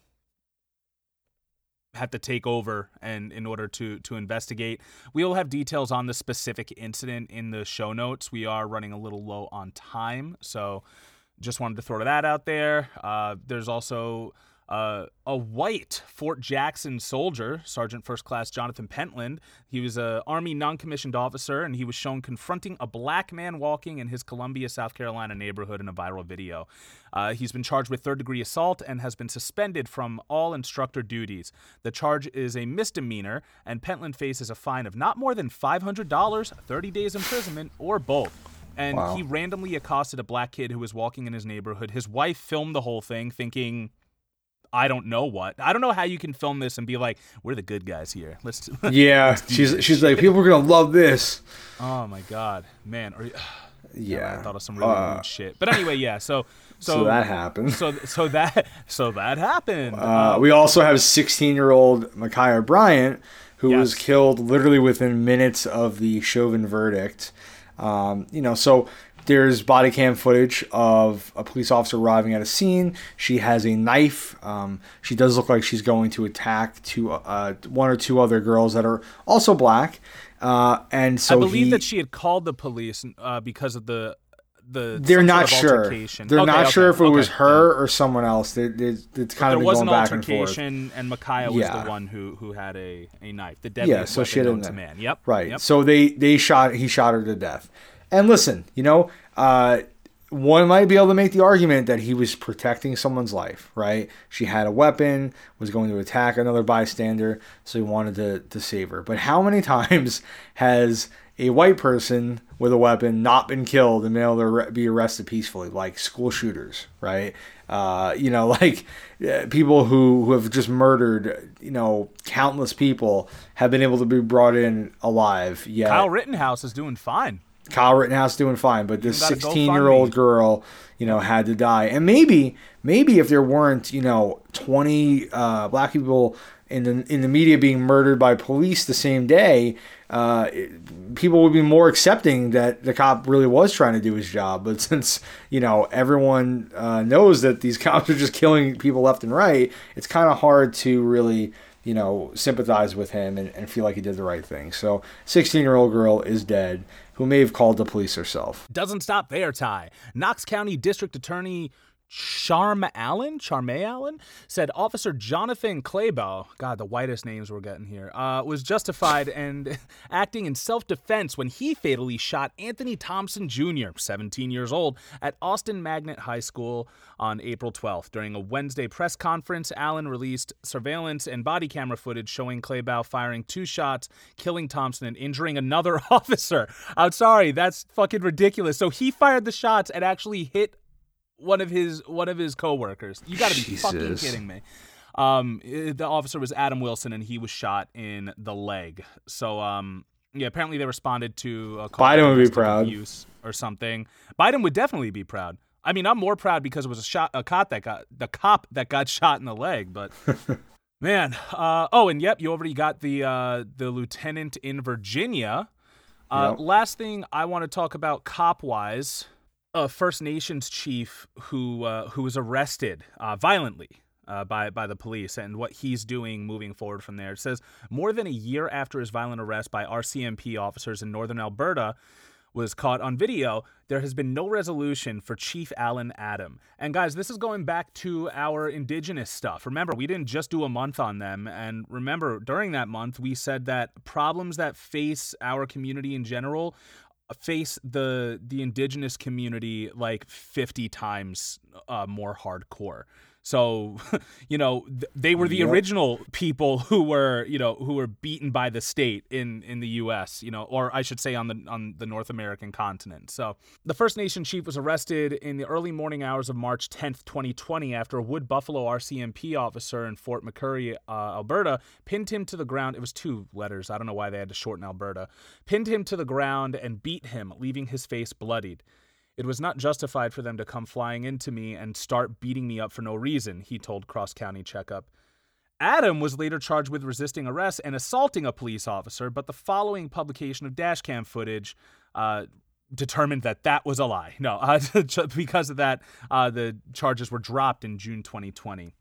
have to take over and in order to to investigate. We will have details on the specific incident in the show notes. We are running a little low on time, so just wanted to throw that out there. Uh, there's also uh, a white Fort Jackson soldier, Sergeant First Class Jonathan Pentland. He was a Army non-commissioned officer, and he was shown confronting a black man walking in his Columbia, South Carolina neighborhood in a viral video. Uh, he's been charged with third-degree assault and has been suspended from all instructor duties. The charge is a misdemeanor, and Pentland faces a fine of not more than $500, 30 days imprisonment, or both and wow. he randomly accosted a black kid who was walking in his neighborhood. His wife filmed the whole thing, thinking, I don't know what. I don't know how you can film this and be like, "We're the good guys here." Let's. yeah, let's she's this. she's like, people are gonna love this. Oh my god, man! Or, yeah, I thought of some really uh, rude shit. But anyway, yeah. So, so, so that happened. So so that so that happened. Uh, um, we also have 16 year old Ma'Khia Bryant, who yes. was killed literally within minutes of the Chauvin verdict. Um, you know, so there's body cam footage of a police officer arriving at a scene. She has a knife. Um, she does look like she's going to attack two, uh, one or two other girls that are also black. Uh, and so I believe he, that she had called the police uh, because of the the. They're not sure. They're okay, not okay, sure if it okay. was her or someone else. They, they, it's kind of going back and forth. and Ma'Khia was yeah. the one who who had a, a knife. The deadliest yeah, so she had a man. Yep. Right. Yep. So they they shot he shot her to death. And listen, you know, uh, one might be able to make the argument that he was protecting someone's life, right? She had a weapon, was going to attack another bystander, so he wanted to, to save her. But how many times has a white person with a weapon not been killed and been able to be arrested peacefully, like school shooters, right? Uh, you know, like uh, people who, who have just murdered, you know, countless people have been able to be brought in alive. Yeah, Kyle Rittenhouse is doing fine. Kyle Rittenhouse is doing fine, but this 16 year old girl, you know, had to die. And maybe, maybe if there weren't, you know, 20 uh, black people in the in the media being murdered by police the same day, uh, people would be more accepting that the cop really was trying to do his job. But since you know everyone uh, knows that these cops are just killing people left and right, it's kind of hard to really you know sympathize with him and, and feel like he did the right thing. So, 16 year old girl is dead who may have called the police herself. Doesn't stop there, Ty. Knox County District Attorney Charm Allen, Charme Allen, said Officer Jonathan Clabough, God, the whitest names we're getting here, uh, was justified and acting in self defense when he fatally shot Anthony Thompson Jr., 17 years old, at Austin Magnet High School on April 12th. During a Wednesday press conference, Allen released surveillance and body camera footage showing Clabough firing two shots, killing Thompson and injuring another officer. I'm sorry, that's fucking ridiculous. So he fired the shots and actually hit one of his one of his coworkers. You got to be Jesus. fucking kidding me. Um, the officer was Adam Willson, and he was shot in the leg. So, um, yeah, apparently they responded to a Biden would be proud use or something. Biden would definitely be proud. I mean, I'm more proud because it was a shot, a cop that got the cop that got shot in the leg. But man, uh, oh, and yep, you already got the uh, the lieutenant in Virginia. Uh, yep. Last thing I want to talk about cop wise a First Nations chief who uh, who was arrested uh, violently uh, by by the police and what he's doing moving forward from there. It says more than a year after his violent arrest by RCMP officers in northern Alberta was caught on video, there has been no resolution for Chief Allan Adam. And guys, this is going back to our indigenous stuff. Remember, we didn't just do a month on them. And remember, during that month, we said that problems that face our community in general face the the indigenous community like 50 times uh, more hardcore so, you know, th- they were the yep. original people who were, you know, who were beaten by the state in in the U.S. You know, or I should say on the on the North American continent. So, the First Nation chief was arrested in the early morning hours of March 10th, 2020, after a Wood Buffalo RCMP officer in Fort McMurray, uh, Alberta, pinned him to the ground. It was two letters. I don't know why they had to shorten Alberta. Pinned him to the ground and beat him, leaving his face bloodied. It was not justified for them to come flying into me and start beating me up for no reason, he told Cross Country Checkup. Adam was later charged with resisting arrest and assaulting a police officer, but the following publication of dashcam footage uh, determined that that was a lie. No, uh, because of that, uh, the charges were dropped in June 2020.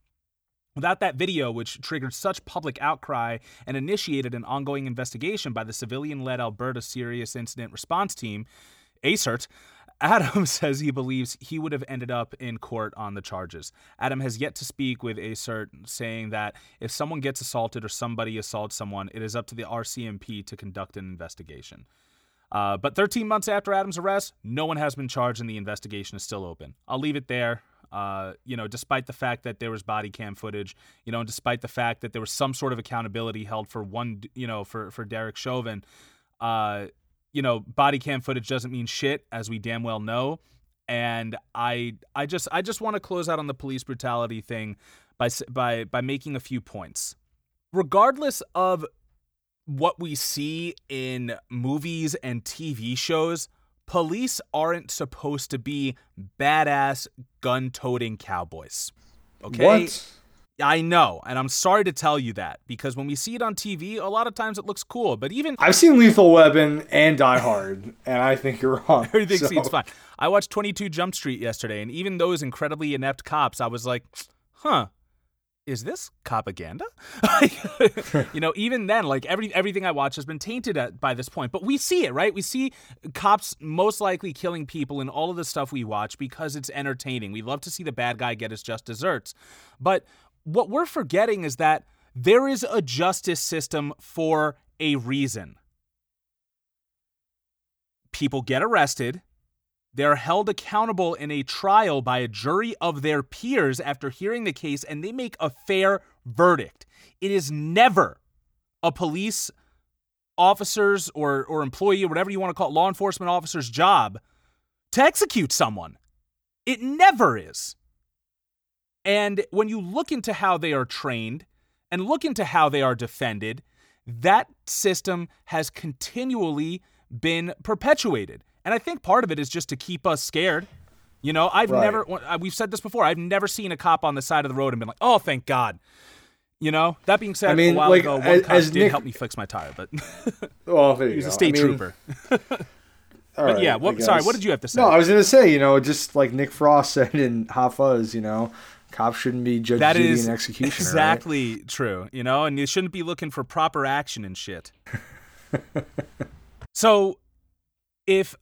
Without that video, which triggered such public outcry and initiated an ongoing investigation by the civilian led Alberta Serious Incident Response Team, ASIRT, Adam says he believes he would have ended up in court on the charges. Adam has yet to speak with ASIRT, saying that if someone gets assaulted or somebody assaults someone, it is up to the RCMP to conduct an investigation. Uh, but 13 months after Adam's arrest, no one has been charged and the investigation is still open. I'll leave it there. Uh, you know, despite the fact that there was body cam footage, you know, and despite the fact that there was some sort of accountability held for one, you know, for for Derek Chauvin, uh, you know, body cam footage doesn't mean shit, as we damn well know. And I, I just, I just want to close out on the police brutality thing by by by making a few points. Regardless of what we see in movies and TV shows, police aren't supposed to be badass gun toting cowboys. Okay? What? I know, and I'm sorry to tell you that because when we see it on TV, a lot of times it looks cool. But even I've seen Lethal Weapon and Die Hard, and I think you're wrong. everything so. seems fine. I watched 22 Jump Street yesterday, and even those incredibly inept cops, I was like, huh, is this propaganda? you know, even then, like every everything I watch has been tainted at, by this point. But we see it, right? We see cops most likely killing people in all of the stuff we watch because it's entertaining. We love to see the bad guy get his just desserts. But what we're forgetting is that there is a justice system for a reason. People get arrested they're held accountable in a trial by a jury of their peers after hearing the case, and they make a fair verdict. It is never a police officer's or, or employee, or whatever you want to call it, law enforcement officer's job to execute someone. It never is. And when you look into how they are trained and look into how they are defended, that system has continually been perpetuated. And I think part of it is just to keep us scared. You know, I've Right. never, uh, we've said this before, I've never seen a cop on the side of the road and been like, oh, thank God. You know, that being said, I mean, a while like, ago, one as- cop as did Nick- help me fix my tire, but Well, he was go. a state I mean, trooper. all But right, yeah, what, sorry, what did you have to say? No, I was gonna say, you know, just like Nick Frost said in Hot Fuzz, you know, cops shouldn't be judge, that jury, is and executioner. right? exactly true, you know, and you shouldn't be looking for proper action and shit. so, if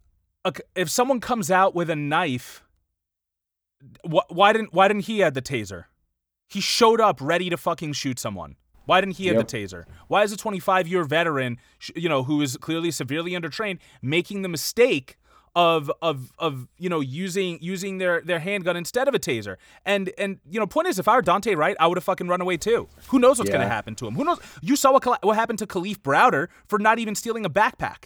a, if someone comes out with a knife, wh- why didn't why didn't he have the taser? He showed up ready to fucking shoot someone. Why didn't he have Yep. the taser? Why is a 25 year veteran, you know, who is clearly severely undertrained, making the mistake of of of you know using using their their handgun instead of a taser? And and you know, point is, if I were Daunte Wright, I would have fucking run away too. Who knows what's gonna happen to him? Who knows? You saw what what happened to Kalief Browder for not even stealing a backpack.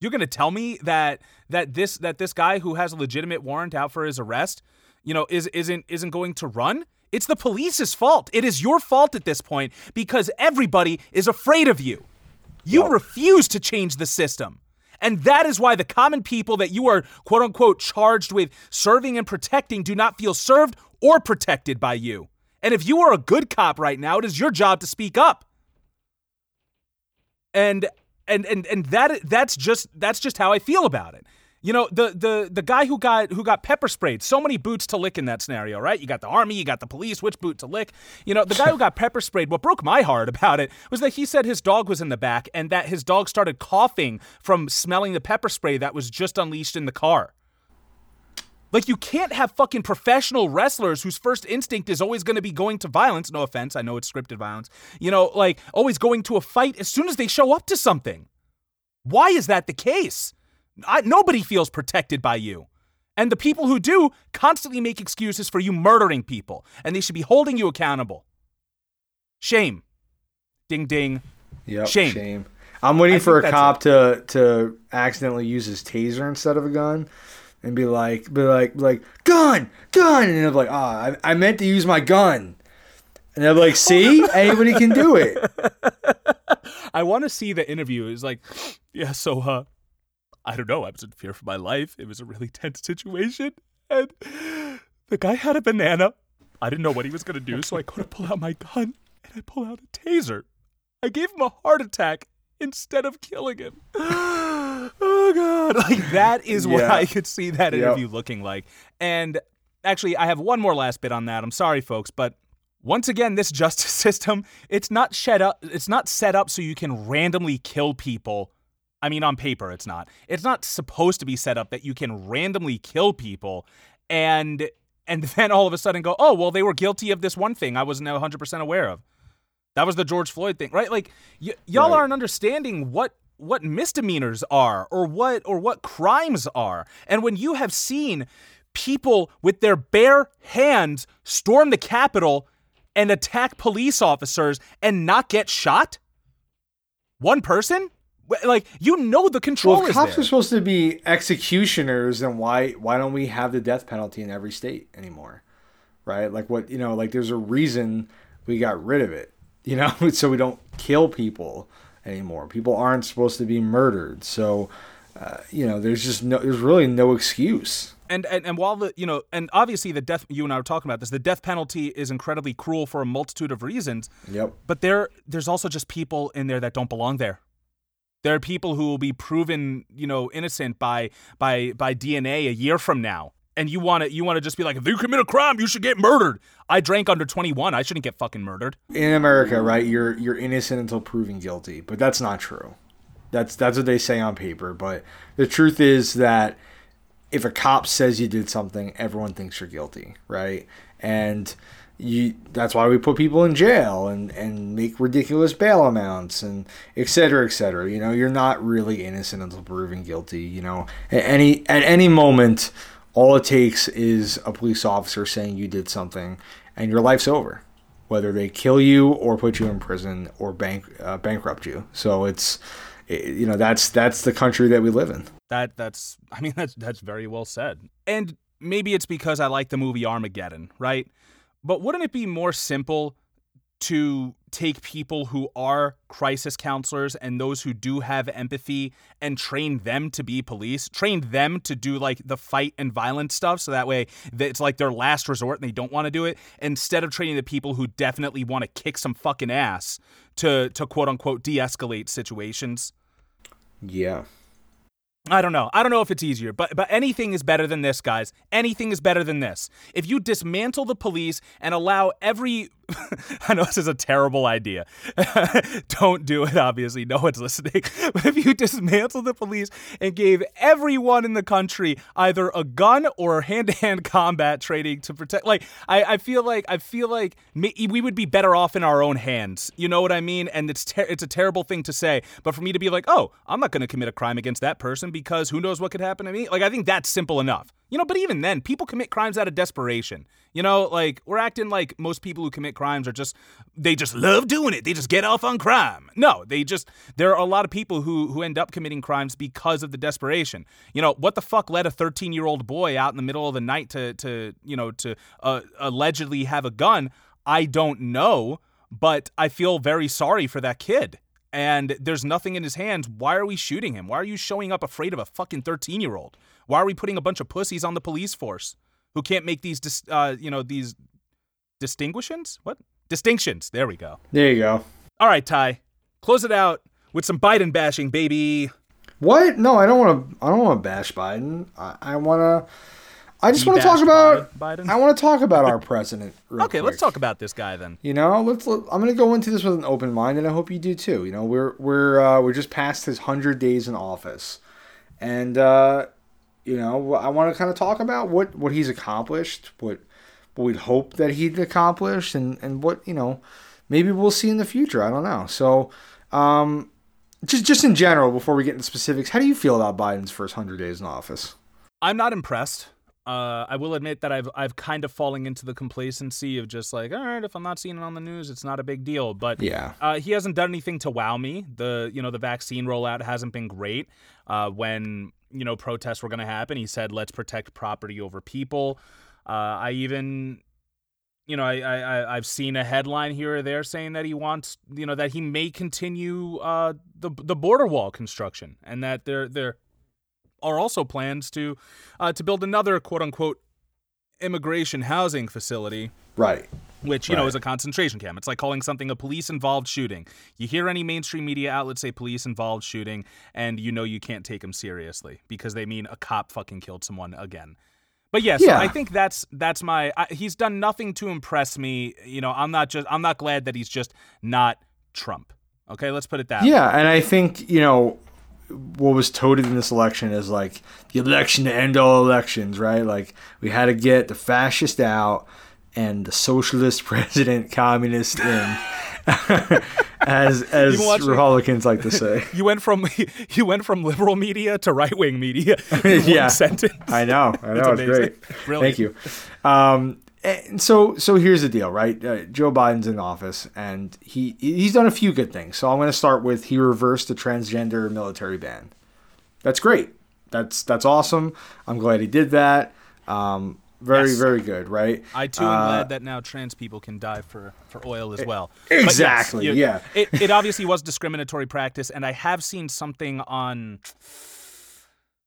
You're gonna tell me that that this that this guy who has a legitimate warrant out for his arrest, you know, is isn't isn't going to run? It's the police's fault. It is your fault at this point because everybody is afraid of you. You Yep. refuse to change the system. And that is why the common people that you are quote unquote charged with serving and protecting do not feel served or protected by you. And if you are a good cop right now, it is your job to speak up. And and and and that that's just that's just how I feel about it. You know, the the the guy who got who got pepper sprayed, so many boots to lick in that scenario, right? You got the army, you got the police, which boot to lick? You know, the guy who got pepper sprayed, what broke my heart about it was that he said his dog was in the back and that his dog started coughing from smelling the pepper spray that was just unleashed in the car. Like you can't have fucking professional wrestlers whose first instinct is always going to be going to violence. No offense, I know it's scripted violence. You know, like always going to a fight as soon as they show up to something. Why is that the case? I, nobody feels protected by you. And the people who do constantly make excuses for you murdering people, and they should be holding you accountable. Shame. Ding ding. Yep, Shame. shame. I'm waiting I for a cop to to accidentally use his taser instead of a gun, and be like, be like, be like, gun, gun, and they're like, ah, I, I meant to use my gun, and they're like, see, anybody can do it. I want to see the interview. It's like, yeah, so uh, I don't know. I was in fear for my life. It was a really tense situation. And the guy had a banana. I didn't know what he was going to do, so I go to pull out my gun and I pull out a taser. I gave him a heart attack instead of killing him. oh god. Like that is what I could see that Yep. interview looking like. And actually I have one more last bit on that. I'm sorry folks, but once again this justice system, it's not set up it's not set up so you can randomly kill people. I mean on paper it's not. It's not supposed to be set up that you can randomly kill people and and then all of a sudden go, "Oh, well they were guilty of this one thing I wasn't 100% aware of." That was the George Floyd thing, right? Like y- y'all Right. aren't understanding what what misdemeanors are or what or what crimes are. And when you have seen people with their bare hands storm the Capitol and attack police officers and not get shot, one person, like you know the control Well, if cops there. are supposed to be executioners, then why why don't we have the death penalty in every state anymore? Right? Like what you know, like there's a reason we got rid of it. You know, so we don't kill people anymore. People aren't supposed to be murdered. So uh, you know, there's just no there's really no excuse. and, and and while the you know and obviously the death you and I were talking about this the death penalty is incredibly cruel for a multitude of reasons Yep. but there there's also just people in there that don't belong there there are people who will be proven you know innocent by by by DNA a year from now. And you want to you want to just be like if you commit a crime you should get murdered. I drank under 21 I shouldn't get fucking murdered. In America, right, you're you're innocent until proven guilty, but that's not true. That's that's what they say on paper, but the truth is that if a cop says you did something, everyone thinks you're guilty, right? And you that's why we put people in jail and and make ridiculous bail amounts and et cetera, et cetera. You know, you're not really innocent until proven guilty. You know, at any at any moment, all it takes is a police officer saying you did something, and your life's over whether they kill you or put you in prison or bank uh, bankrupt you. So it's it, you know that's that's the country that we live in. That that's I mean that's that's very well said. And maybe it's because I like the movie Armageddon, right? But wouldn't it be more simple to take people who are crisis counselors and those who do have empathy and train them to be police, train them to do like the fight and violence stuff so that way it's like their last resort and they don't want to do it instead of training the people who definitely want to kick some fucking ass to to quote unquote de-escalate situations. Yeah. I don't know. I don't know if it's easier, but but anything is better than this, guys. Anything is better than this. If you dismantle the police and allow every I know this is a terrible idea. don't do it, obviously. No one's listening. But if you dismantle the police and gave everyone in the country either a gun or hand-to-hand combat training to protect like I, I feel like I feel like we would be better off in our own hands. You know what I mean? And it's ter- it's a terrible thing to say, but for me to be like, "Oh, I'm not going to commit a crime against that person because who knows what could happen to me?" Like I think that's simple enough. You know, but even then, people commit crimes out of desperation. You know, like we're acting like most people who commit crimes are just they just love doing it. They just get off on crime. No, they just there are a lot of people who who end up committing crimes because of the desperation. You know, what the fuck led a 13-year-old boy out in the middle of the night to to, you know, to uh, allegedly have a gun? I don't know, but I feel very sorry for that kid. And there's nothing in his hands. Why are we shooting him? Why are you showing up afraid of a fucking 13 year old? Why are we putting a bunch of pussies on the police force who can't make these, dis- uh, you know, these distinguistions? What? Distinctions. There we go. There you go. All right, Ty. Close it out with some Biden bashing, baby. What? No, I don't want to. I don't want to bash Biden. I, I want to. I just want to talk about. Biden? I want to talk about our president. Okay, let's talk about this guy then. You know, let's. Let, I'm going to go into this with an open mind, and I hope you do too. You know, we're we're uh, we're just past his hundred days in office, and uh, you know, I want to kind of talk about what what he's accomplished, what what we'd hope that he'd accomplished, and and what you know, maybe we'll see in the future. I don't know. So, um, just just in general, before we get into specifics, how do you feel about Biden's first hundred days in office? I'm not impressed. Uh, I will admit that I've I've kind of fallen into the complacency of just like, all right, if I'm not seeing it on the news, it's not a big deal. But Yeah. uh, he hasn't done anything to wow me. The you know the vaccine rollout hasn't been great. Uh, when you know protests were going to happen, he said, "Let's protect property over people." Uh, I even you know, I, I I- I've seen a headline here or there saying that he wants, you know, that he may continue uh, the the border wall construction, and that they're they're are also plans to uh, to build another quote unquote immigration housing facility Right. which you know is a concentration camp. It's like calling something a police-involved shooting. You hear any mainstream media outlet say police-involved shooting, and you know you can't take them seriously because they mean a cop fucking killed someone again. But yes, Yeah. I think that's that's my. I, he's done nothing to impress me. You know, I'm not just. I'm not glad that he's just not Trump. Okay, let's put it that. way. Yeah, and I think you know what was touted in this election is like the election to end all elections, right? Like we had to get the fascist out and the socialist president, communist in, as as Republicans like to say. You went from you went from liberal media to right wing media. in Yeah. sentence. I know, I know, it's, amazing. great. Brilliant. Thank you. Um, and so, so here's the deal, right? Uh, Joe Biden's in office, and he he's done a few good things. So I'm going to start with he reversed the transgender military ban. That's great. That's that's awesome. I'm glad he did that. Um, very Yes. very good, right? I too am Uh, glad that now trans people can die for, for oil as well. But yes, exactly, you- yeah. It, it obviously was discriminatory practice, and I have seen something on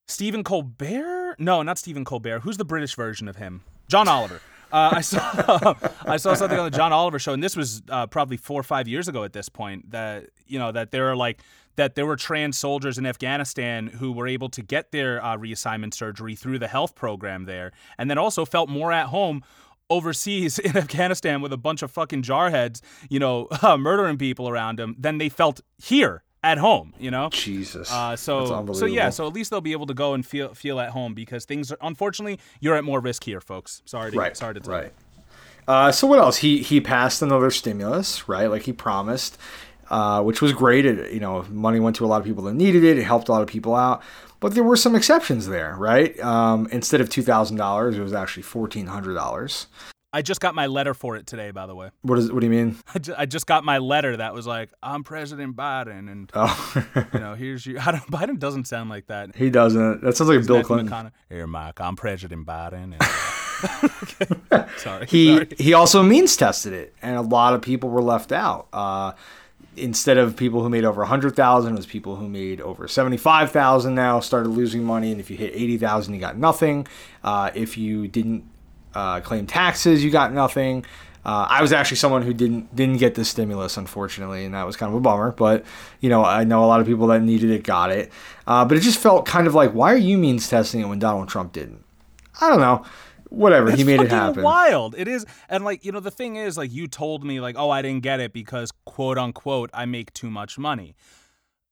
Stephen Colbert. No, not Stephen Colbert. Who's the British version of him? John Oliver. Uh, I saw I saw something on the John Oliver show, and this was uh, probably four or five years ago at this point. That you know that there are like that there were trans soldiers in Afghanistan who were able to get their uh, reassignment surgery through the health program there, and then also felt more at home overseas in Afghanistan with a bunch of fucking jarheads, you know, murdering people around them than they felt here at home. You know. Jesus. Uh, That's so so yeah, so at least they'll be able to go and feel feel at home because things are unfortunately you're at more risk here, folks. Sorry to right, sorry to tell right. Uh, so what else? He he passed another stimulus, right? Like he promised, uh, which was great. It, you know, money went to a lot of people that needed it. It helped a lot of people out, but there were some exceptions there, right? Um, instead of two thousand dollars, it was actually fourteen hundred dollars. I just got my letter for it today, by the way. What is? What do you mean? I ju- I just got my letter that was like, "I'm President Biden," and Oh, you know, here's you. I don't, Biden doesn't sound like that. he doesn't. That sounds like Bill Matthew Clinton. McConaughey. Here, Mike, I'm President Biden. And, sorry. He sorry. he also means tested it, and a lot of people were left out. Uh, instead of people who made over a hundred thousand, it was people who made over seventy five thousand. Now started losing money, and if you hit eighty thousand, you got nothing. Uh, if you didn't uh, claim taxes, you got nothing. Uh, I was actually someone who didn't didn't get the stimulus, unfortunately, and that was kind of a bummer. But you know, I know a lot of people that needed it got it. Uh, but it just felt kind of like, why are you means testing it when Donald Trump didn't? I don't know. Whatever, he made it happen. Wild. It is, and like you know, the thing is, like you told me, like, oh, I didn't get it because quote unquote I make too much money.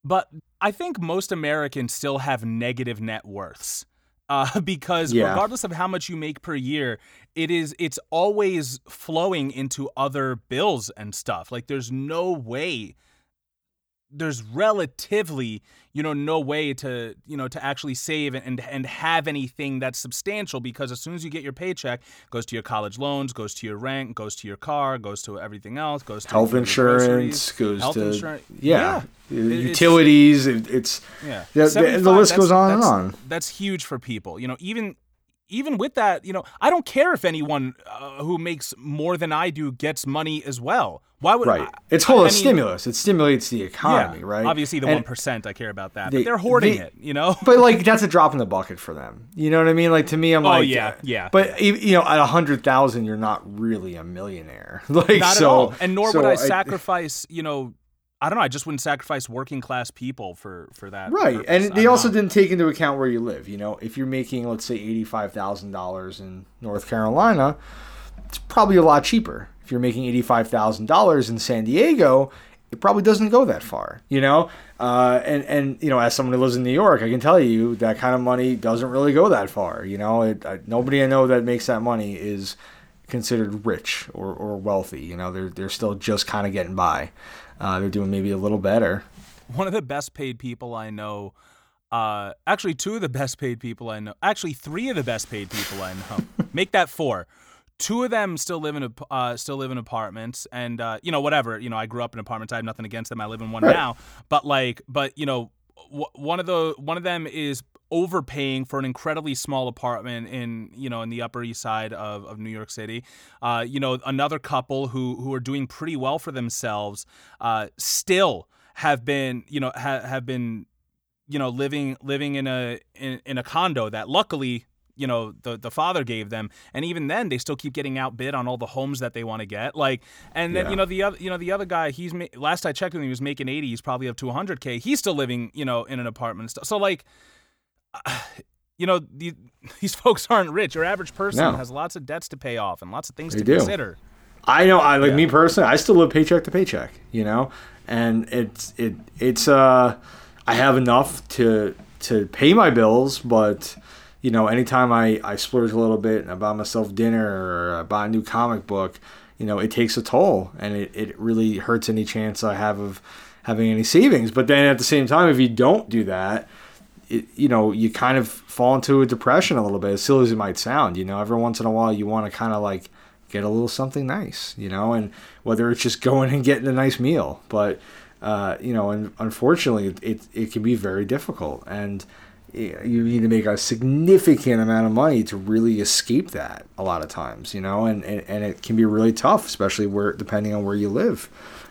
But I think most Americans still have negative net worths. Uh, because Yeah. regardless of how much you make per year, it is it's always flowing into other bills and stuff. Like there's no way there's relatively you know no way to you know to actually save and and have anything that's substantial because as soon as you get your paycheck goes to your college loans goes to your rent goes to your car goes to everything else goes to health insurance goes health to insurance. yeah, It- it's- utilities it, it's yeah, the, the, the 75, list goes on and on That's huge for people. You know, even even with that, you know, I don't care if anyone uh, who makes more than I do gets money as well. Why would right I, it's full I of mean, stimulus it stimulates the Yeah, economy right Obviously, the one percent I care about that, they- but they're hoarding they- it. You know. but like that's a drop in the bucket for them you know what i mean like to me i'm like Oh, yeah, yeah. but you know at a hundred thousand you're not really a millionaire like Not so at all. And nor would so I sacrifice, you know, I don't know. I just wouldn't sacrifice working class people for for that. Right, purpose. and they don't also know. didn't take into account where you live. You know, if you're making, let's say, eighty-five thousand dollars in North Carolina, it's probably a lot cheaper. If you're making eighty-five thousand dollars in San Diego, it probably doesn't go that far. You know, uh, and and you know, as someone who lives in New York, I can tell you that kind of money doesn't really go that far. You know, it, I, nobody I know that makes that money is considered rich or, or wealthy. You know, they're they're still just kind of getting by. Uh, they're doing maybe a little better. one of the best paid people I know. Uh, actually, two of the best paid people I know. Actually, three of the best paid people I know. Make that four. Two of them still live in uh, still live in apartments, and uh, you know whatever. You know, I grew up in apartments. I have nothing against them. I live in one Right. now. But like, but you know, w- one of the one of them is overpaying for an incredibly small apartment in you know in the upper east side of, of new york city. Uh, you know another couple who who are doing pretty well for themselves uh, still have been you know ha- have been you know, living living in a in, in a condo that luckily you know the the father gave them. And even then they still keep getting outbid on all the homes that they want to get. Like and then Yeah. you know the other you know the other guy he's ma- last I checked with him he was making 80 he's probably up to 100k he's still living you know in an apartment and stuff. So like you know the, these folks aren't rich your average person No. has lots of debts to pay off and lots of things They to do. consider I know. I like me personally. I still live paycheck to paycheck. You know, and it's it it's uh, I have enough to to pay my bills, but you know, anytime I I splurge a little bit and I buy myself dinner or I buy a new comic book, you know, it takes a toll, and it it really hurts any chance I have of having any savings. But then at the same time, if you don't do that, it, you know, you kind of fall into a depression a little bit, as silly as it might sound. You know, every once in a while, you want to kind of like get a little something nice, you know, and whether it's just going and getting a nice meal, but uh, you know, and unfortunately, it, it can be very difficult, and you need to make a significant amount of money to really escape that a lot of times, you know, and, and, and it can be really tough, especially where depending on where you live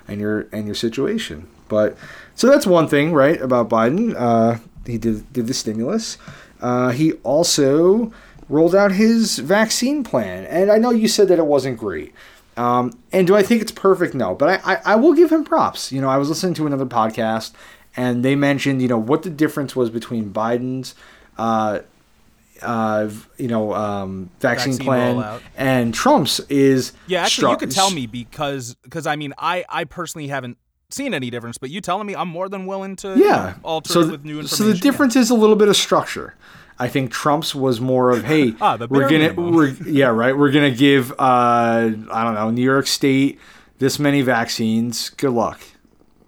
and your and your situation. But so that's one thing, right, about Biden. Uh, he did did the stimulus. Uh, he also rolled out his vaccine plan, and I know you said that it wasn't great. Um, and do I think it's perfect? No, but I, I, I will give him props. You know, I was listening to another podcast, and they mentioned you know what the difference was between Biden's. Uh, uh, you know, um, vaccine, Vaccine plan rollout. and Trump's is yeah actually you could tell me because because I mean I I personally haven't seen any difference but you telling me I'm more than willing to you Yeah. know, alter so, it th- with new information so the Yeah. difference is a little bit of structure. I think Trump's was more of, hey, Ah, we're gonna, we're, yeah, right. We're gonna give, uh, I don't know, New York State this many vaccines. Good luck.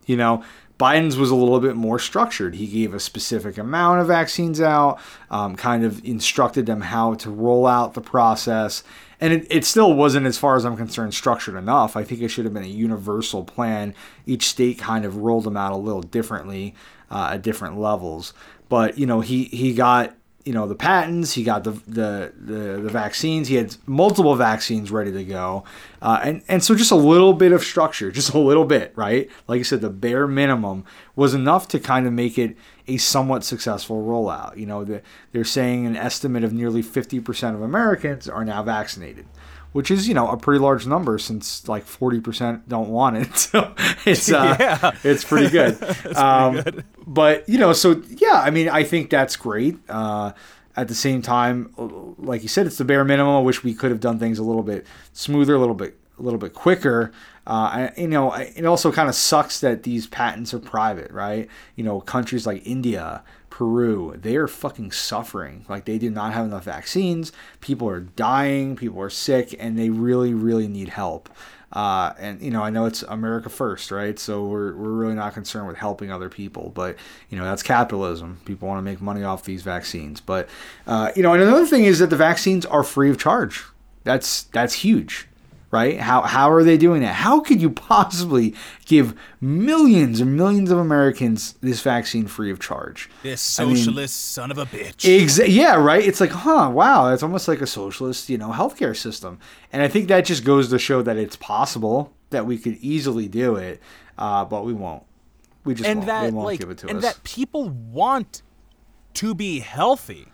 You know, Biden's was a little bit more structured. He gave a specific amount of vaccines out, um, kind of instructed them how to roll out the process. And it, it still wasn't, as far as I'm concerned, structured enough. I think it should have been a universal plan. Each state kind of rolled them out a little differently uh, at different levels. But, you know, he, he got you know the patents he got the the the, the vaccines he had multiple vaccines ready to go. Uh, and and so just a little bit of structure just a little bit right? Like i said the bare minimum was enough to kind of make it a somewhat successful rollout. You know the, they're saying an estimate of nearly 50% of americans are now vaccinated which is you know a pretty large number since like 40% don't want it. So it's uh, Yeah. it's pretty good. Um, but you know so yeah i mean i think that's great. Uh, at the same time like you said it's the bare minimum. I wish we could have done things a little bit smoother a little bit a little bit quicker. Uh, I, you know I- it also kind of sucks that these patents are private right? You know countries like india Peru, they are fucking suffering. Like they do not have enough vaccines. People are dying. People are sick, and they really, really need help. Uh, and you know, I know it's America first, right? So we're we're really not concerned with helping other people, but you know, that's capitalism. People want to make money off these vaccines, but uh, you know, and another thing is that the vaccines are free of charge. That's that's huge right? How how are they doing that? How could you possibly give millions and millions of Americans this vaccine free of charge? this I mean- socialist son of a bitch Exa- yeah, right. It's like, huh, wow, that's almost like a socialist, you know, healthcare system. And I think that just goes to show that it's possible that we could easily do it, uh, but we won't. We just and won't. that won't like give it to and us. that people want to be healthy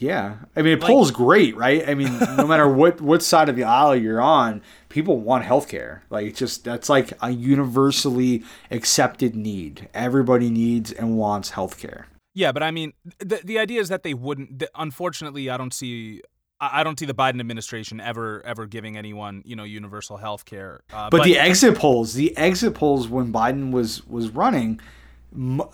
Yeah, I mean, it Like- polls great, right? I mean, no matter what what side of the aisle you're on, people want healthcare. Like, it's just that's like a universally accepted need. Everybody needs and wants healthcare. Yeah, but I mean, the the idea is that they wouldn't. Unfortunately, I don't see. I don't see the Biden administration ever ever giving anyone you know universal health care. Uh, But, the exit polls, the exit polls when Biden was was running,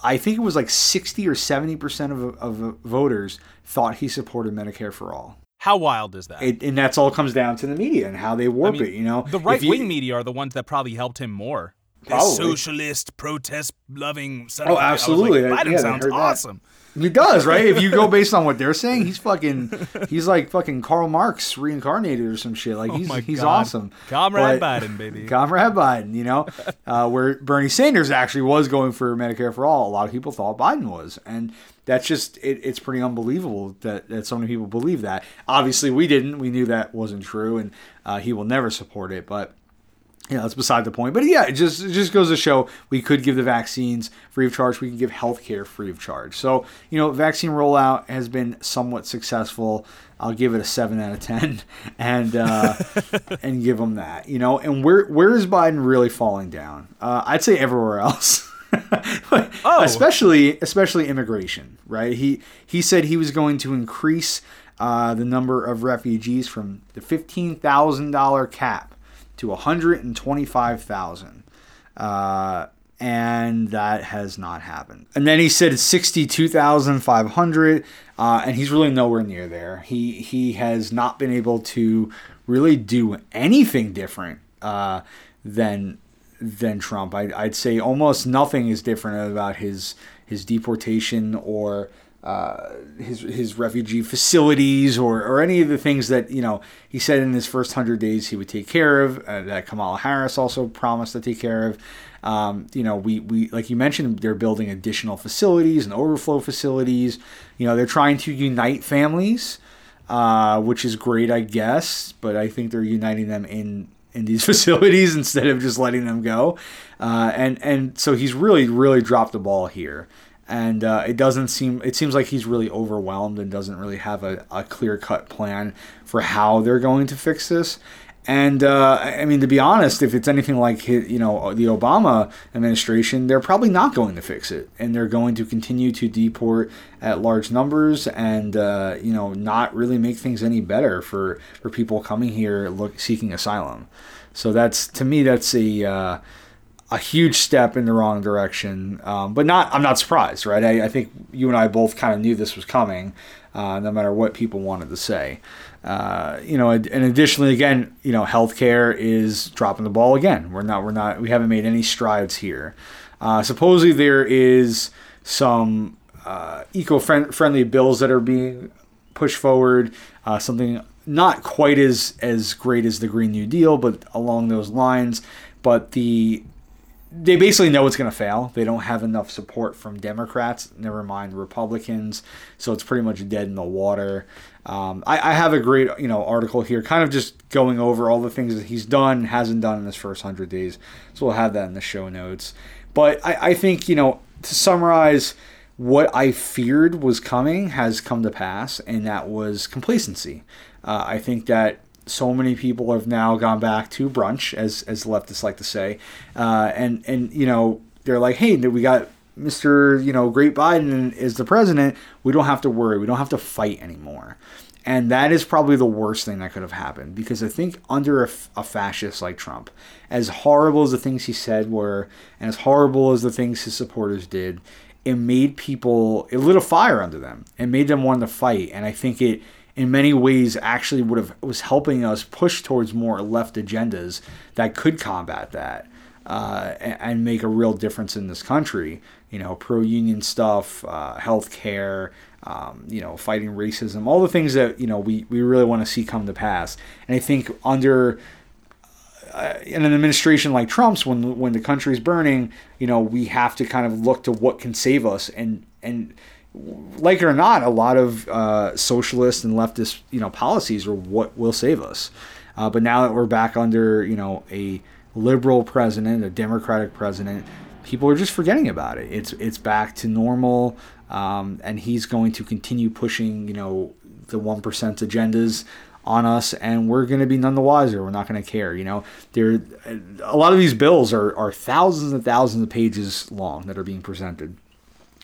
I think it was like sixty or seventy percent of of voters thought he supported Medicare for all. how wild is that? It, and that's all comes down to the media and how they I warp mean, it. You know, the right wing media are the ones that probably helped him more. This Probably. socialist, protest loving. Oh, of a bitch. I was absolutely. Like, Biden they sounds awesome. that. He does, right? If you go based on what they're saying, he's fucking, he's like fucking Karl Marx reincarnated or some shit. Like he's Oh he's God. awesome. Comrade But- Biden, baby. Comrade Biden, you know, uh, where Bernie Sanders actually was going for Medicare for all. A lot of people thought Biden was, and that's just it, it's pretty unbelievable that that so many people believe that. Obviously, we didn't. We knew that wasn't true, and uh, he will never support it. But yeah, that's beside the point. But yeah, it just it just goes to show we could give the vaccines free of charge. We can give healthcare free of charge. So you know, vaccine rollout has been somewhat successful. I'll give it a seven out of ten, and uh, and give them that. You know, and where where is Biden really falling down? Uh, I'd say everywhere else. oh. especially especially immigration, right? He he said he was going to increase uh, the number of refugees from the fifteen thousand dollar cap to 125,000. Uh, and that has not happened. And then he said 62,500, uh, and he's really nowhere near there. He he has not been able to really do anything different uh, than than Trump. I, I'd say almost nothing is different about his his deportation or uh, his his refugee facilities or, or any of the things that you know he said in his first hundred days he would take care of uh, that Kamala Harris also promised to take care of. Um, you know, we, we like you mentioned, they're building additional facilities and overflow facilities. You know, they're trying to unite families, uh, which is great, I guess. But I think they're uniting them in in these facilities instead of just letting them go. Uh, and and so he's really really dropped the ball here and uh, it doesn't seem it seems like he's really overwhelmed and doesn't really have a, a clear cut plan for how they're going to fix this and uh, I mean, to be honest, if it's anything like you know the Obama administration, they're probably not going to fix it, and they're going to continue to deport at large numbers, and uh, you know not really make things any better for for people coming here look seeking asylum. So that's to me that's a uh, a huge step in the wrong direction. Um, but not, I'm not surprised, right? I, I, think you and I both kind of knew this was coming, uh, no matter what people wanted to say. Uh, you know, and additionally, again, you know, healthcare is dropping the ball again. We're not, we're not, we haven't made any strides here. Uh, supposedly, there is some uh, eco-friendly bills that are being pushed forward. Uh, something not quite as as great as the Green New Deal, but along those lines. But the they basically know it's going to fail. They don't have enough support from Democrats, never mind Republicans. So it's pretty much dead in the water. Um, I, I, have a great you know article here, kind of just going over all the things that he's done, hasn't done in his first hundred days. So we'll have that in the show notes. But I, I think you know to summarize, what I feared was coming has come to pass, and that was complacency. Uh, I think that so many people have now gone back to brunch, as as leftists like to say, uh, and and you know they're like, hey, we got Mr. You know Great Biden is the president. We don't have to worry. We don't have to fight anymore. And that is probably the worst thing that could have happened because I think under a, a, fascist like Trump, as horrible as the things he said were, and as horrible as the things his supporters did, it made people, it lit a fire under them and made them want to fight. And I think it in many ways actually would have was helping us push towards more left agendas that could combat that uh, and, and, make a real difference in this country. You know, pro union stuff, uh, health care, um, you know, fighting racism, all the things that you know we, we really want to see come to pass. And I think under uh, in an administration like Trump's, when when the country's burning, you know, we have to kind of look to what can save us and and like it or not, a lot of uh, socialist and leftist, you know, policies are what will save us. Uh, but now that we're back under, you know, a liberal president, a democratic president, people are just forgetting about it. It's it's back to normal, um, and he's going to continue pushing, you know, the one percent agendas on us, and we're going to be none the wiser. We're not going to care. You know, there a lot of these bills are are thousands and thousands of pages long that are being presented,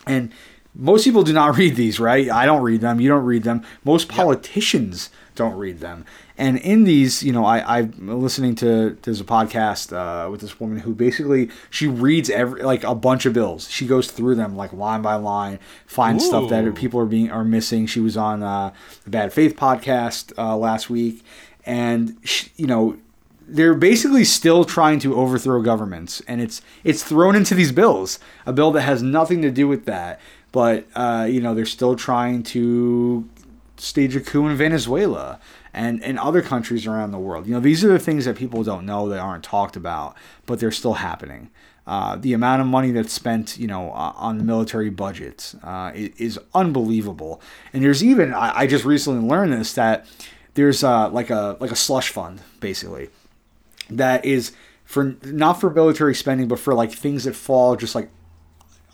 and most people do not read these, right? I don't read them. You don't read them. Most politicians yep. don't read them. And in these, you know, I, I'm listening to there's a podcast uh, with this woman who basically she reads every like a bunch of bills. She goes through them like line by line, finds Ooh. stuff that people are being are missing. She was on uh, the Bad Faith podcast uh, last week, and she, you know they're basically still trying to overthrow governments and it's it's thrown into these bills a bill that has nothing to do with that but uh, you know they're still trying to stage a coup in Venezuela and and other countries around the world. You know, these are the things that people don't know that aren't talked about, but they're still happening. Uh, the amount of money that's spent, you know, uh, on the military budgets uh, is, unbelievable. And there's even I, I, just recently learned this that there's uh, like a like a slush fund basically that is for not for military spending, but for like things that fall just like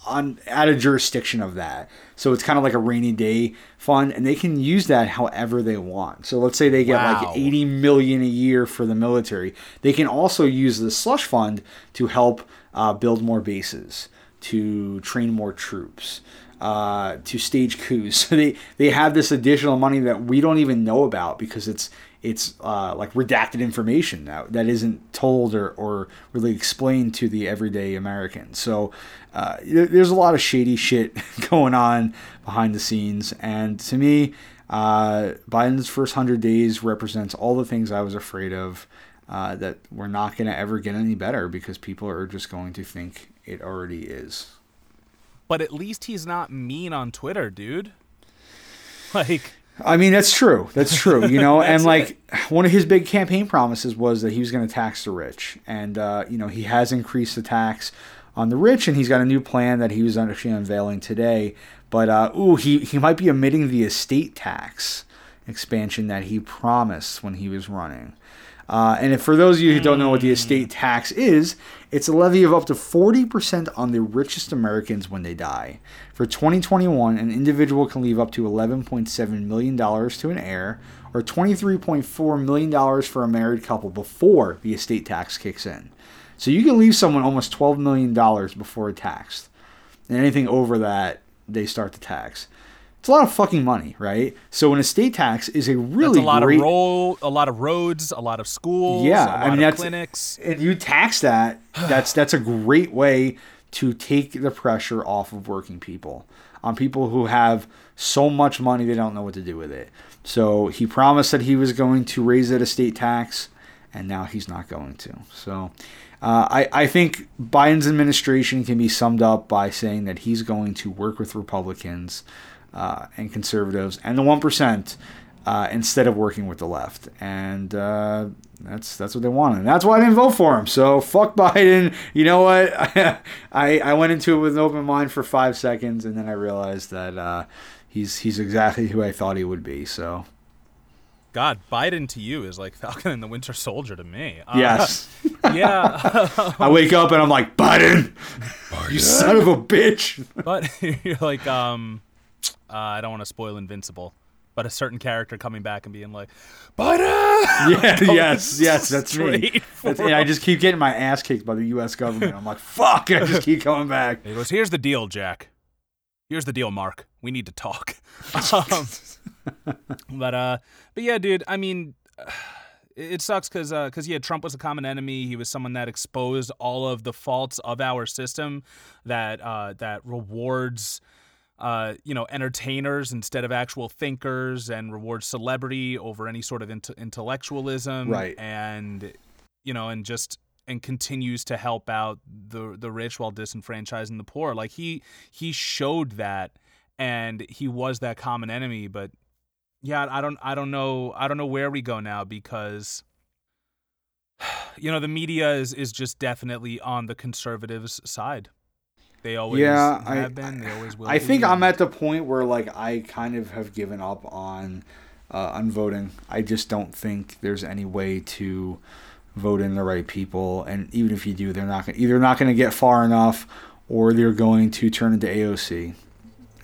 on at a jurisdiction of that. So it's kind of like a rainy day fund, and they can use that however they want. So let's say they get Wow. like 80 million a year for the military. They can also use the slush fund to help uh, build more bases, to train more troops. Uh, to stage coups, so they they have this additional money that we don't even know about because it's it's uh, like redacted information now that isn't told or, or really explained to the everyday American. So uh, there's a lot of shady shit going on behind the scenes, and to me, uh, Biden's first hundred days represents all the things I was afraid of. Uh, that we're not going to ever get any better because people are just going to think it already is. But at least he's not mean on Twitter, dude. Like, I mean, that's true. That's true. You know, and like one of his big campaign promises was that he was going to tax the rich, and uh, you know he has increased the tax on the rich, and he's got a new plan that he was actually unveiling today. But uh, ooh, he he might be omitting the estate tax expansion that he promised when he was running. Uh, and if, for those of you who don't know what the estate tax is, it's a levy of up to 40% on the richest Americans when they die. For 2021, an individual can leave up to $11.7 million to an heir, or $23.4 million for a married couple before the estate tax kicks in. So you can leave someone almost $12 million before taxed. And anything over that, they start to tax. It's a lot of fucking money, right? So an estate tax is a really that's a lot great of roll, a lot of roads, a lot of schools, Yeah, a lot I mean, of that's- clinics. and you tax that that's that's a great way to take the pressure off of working people on people who have so much money they don't know what to do with it so he promised that he was going to raise that estate tax and now he's not going to so uh, I, I think Biden's administration can be summed up by saying that he's going to work with Republicans uh, and conservatives and the 1% uh, instead of working with the left. And uh, that's that's what they wanted. And that's why I didn't vote for him. So fuck Biden. You know what? I, I went into it with an open mind for five seconds, and then I realized that uh, he's he's exactly who I thought he would be. So God, Biden to you is like Falcon and the Winter Soldier to me. Uh, yes, yeah, I wake up and I'm like Biden, you son of a bitch. but you're like, um, uh, I don't want to spoil Invincible, but a certain character coming back and being like, Biden. Yeah, yes, yes, that's me. That's, and I just keep getting my ass kicked by the U.S. government. I'm like, fuck. I just keep coming back. He goes, "Here's the deal, Jack. Here's the deal, Mark. We need to talk." um, but uh, but yeah, dude. I mean, it sucks because because yeah, Trump was a common enemy. He was someone that exposed all of the faults of our system that uh, that rewards. Uh, you know, entertainers instead of actual thinkers, and rewards celebrity over any sort of int- intellectualism, Right. And you know, and just and continues to help out the the rich while disenfranchising the poor. Like he he showed that, and he was that common enemy. But yeah, I don't I don't know I don't know where we go now because you know the media is is just definitely on the conservatives' side. They always Yeah, I- have been. They always will. I think be. I'm at the point where like I kind of have given up on uh, on voting. I just don't think there's any way to vote in the right people, and even if you do, they're not gonna, either not going to get far enough, or they're going to turn into AOC,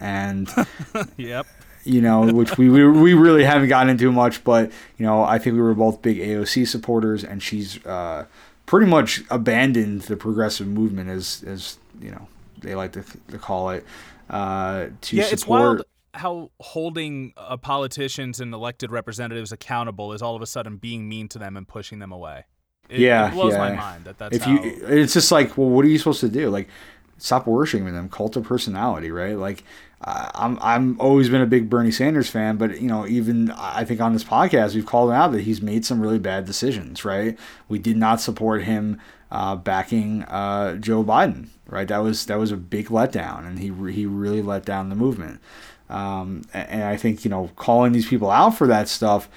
and Yep. you know, which we, we we really haven't gotten into much, but you know, I think we were both big AOC supporters, and she's uh, pretty much abandoned the progressive movement, as as you know they like to, to call it, uh, to Yeah, support. it's wild how holding uh, politicians and elected representatives accountable is all of a sudden being mean to them and pushing them away. It, Yeah, it blows my mind that that's if how. you, it's just like, well, what are you supposed to do? Like, stop worshiping them, cult of personality, right? Like, I'm I'm always been a big Bernie Sanders fan, but you know, even I think on this podcast we've called him out that he's made some really bad decisions, right? We did not support him uh, backing uh, Joe Biden, right? That was that was a big letdown, and he he really let down the movement. Um, and I think you know, calling these people out for that stuff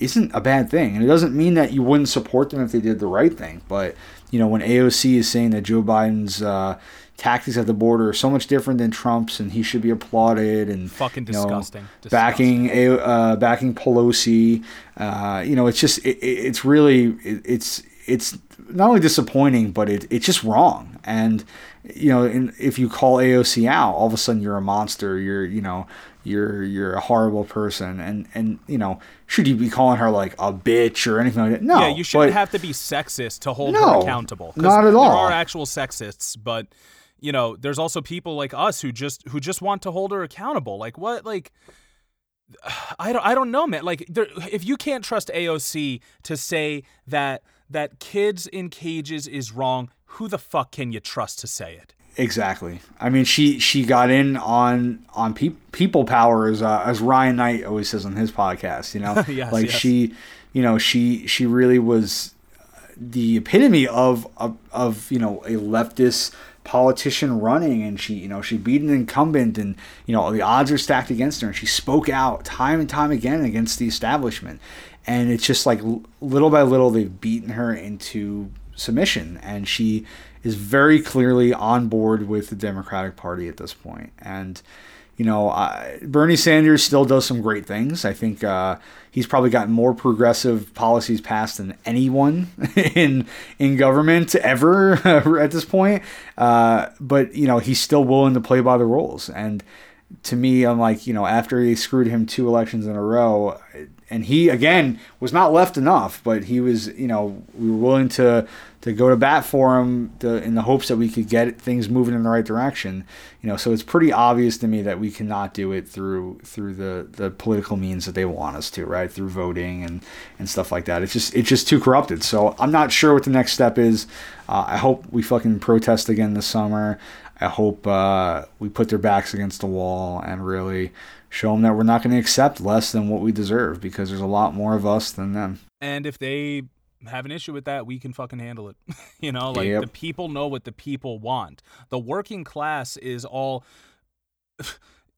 isn't a bad thing. And it doesn't mean that you wouldn't support them if they did the right thing. But, you know, when AOC is saying that Joe Biden's uh, tactics at the border are so much different than Trump's and he should be applauded and Fucking you know, disgusting. backing a uh, backing Pelosi, uh, you know, it's just it, it- it's really it, it's it's not only disappointing, but it, it's just wrong. And you know, in, if you call AOC out, all of a sudden you're a monster. You're you know you're you're a horrible person. And and you know, should you be calling her like a bitch or anything like that? No. Yeah, you shouldn't but- have to be sexist to hold No, her accountable. not at all. There are actual sexists, but you know, there's also people like us who just who just want to hold her accountable. Like what? Like I don't I don't know, man. Like there, if you can't trust AOC to say that that kids in cages is wrong, who the fuck can you trust to say it? Exactly. I mean, she she got in on on pe- people power as uh, as Ryan Knight always says on his podcast. You know, Yes, like yes. she, you know, she she really was the epitome of of, of you know a leftist politician running and she you know she beat an incumbent and you know the odds are stacked against her. And she spoke out time and time again against the establishment. And it's just like little by little they've beaten her into submission. And she is very clearly on board with the Democratic Party at this point. And you know, I, Bernie Sanders still does some great things. I think uh, he's probably gotten more progressive policies passed than anyone in in government ever at this point. Uh, but you know, he's still willing to play by the rules. And to me, I'm like, you know, after he screwed him two elections in a row, and he again was not left enough, but he was, you know, we were willing to to go to bat for him to, in the hopes that we could get things moving in the right direction. You know, so it's pretty obvious to me that we cannot do it through through the the political means that they want us to, right? Through voting and and stuff like that. It's just it's just too corrupted. So I'm not sure what the next step is. Uh, I hope we fucking protest again this summer. I hope uh, we put their backs against the wall and really show them that we're not going to accept less than what we deserve because there's a lot more of us than them. And if they have an issue with that, we can fucking handle it. you know, like Yep. the people know what the people want. The working class is all.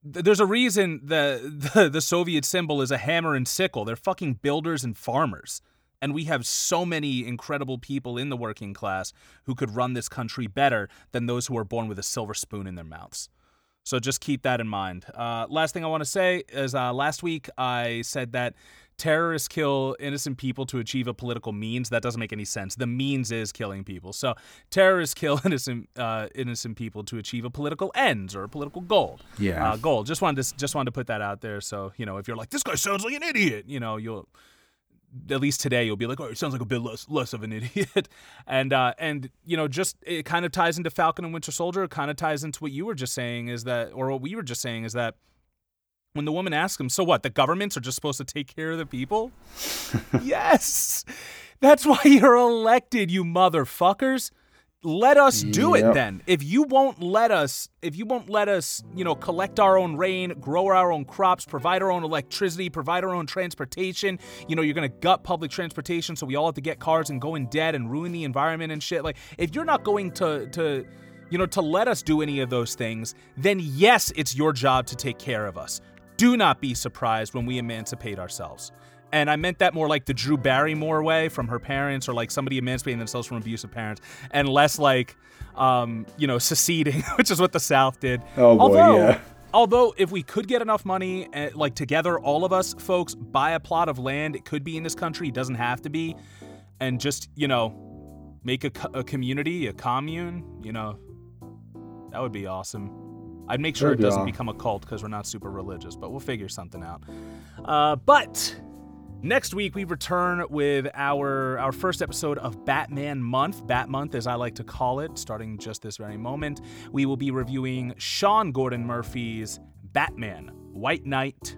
There's a reason the, the the Soviet symbol is a hammer and sickle. They're fucking builders and farmers. And we have so many incredible people in the working class who could run this country better than those who are born with a silver spoon in their mouths. So just keep that in mind. Uh, last thing I want to say is uh, last week I said that terrorists kill innocent people to achieve a political means. That doesn't make any sense. The means is killing people. So terrorists kill innocent uh, innocent people to achieve a political ends or a political goal. Yeah. uh, goal. Just wanted to just wanted to put that out there. So you know, if you're like this guy sounds like an idiot, you know, you'll at least today you'll be like, oh, it sounds like a bit less less of an idiot, and uh, and you know, just it kind of ties into Falcon and Winter Soldier. It kind of ties into what you were just saying is that, or what we were just saying is that when the woman asks him, so what? The governments are just supposed to take care of the people? yes, that's why you're elected, you motherfuckers. Let us do it then. If you won't let us, if you won't let us, you know, collect our own rain, grow our own crops, provide our own electricity, provide our own transportation, you know, you're gonna gut public transportation so we all have to get cars and go in debt and ruin the environment and shit. Like, if you're not going to to you know, to let us do any of those things, then yes, it's your job to take care of us. Do not be surprised when we emancipate ourselves. And I meant that more like the Drew Barrymore way from her parents or like somebody emancipating themselves from abusive parents and less like, um, you know, seceding, which is what the South did. Oh, boy, although, yeah. Although, if we could get enough money, uh, like together, all of us folks buy a plot of land, it could be in this country, it doesn't have to be, and just, you know, make a, a community, a commune, you know, that would be awesome. I'd make sure it doesn't become a cult because we're not super religious, but we'll figure something out. Uh, but next week we return with our our first episode of Batman Month, Bat Month as I like to call it, starting just this very moment. We will be reviewing Sean Gordon Murphy's Batman, White Knight,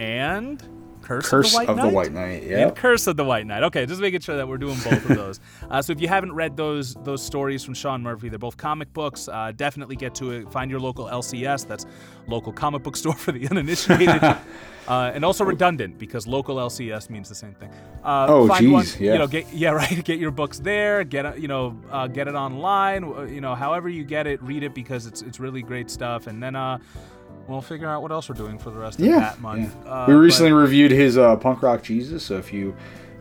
and Curse, Curse of the White of Knight. the White Knight. And Curse of the White Knight. Okay, just making sure that we're doing both of those. Uh, so if you haven't read those those stories from Sean Murphy, they're both comic books. Uh, definitely get to it. Find your local LCS. That's local comic book store for the uninitiated. uh, and also redundant because local LCS means the same thing. Uh, Oh, find one, yeah. You know, get yeah right. Get your books there. Get it- you know uh, get it online. uh, You know, however you get it, read it because it's it's really great stuff. And then uh, we'll figure out what else we're doing for the rest of Yeah. that month. yeah. Uh, we but- recently reviewed his uh, Punk Rock Jesus, so if you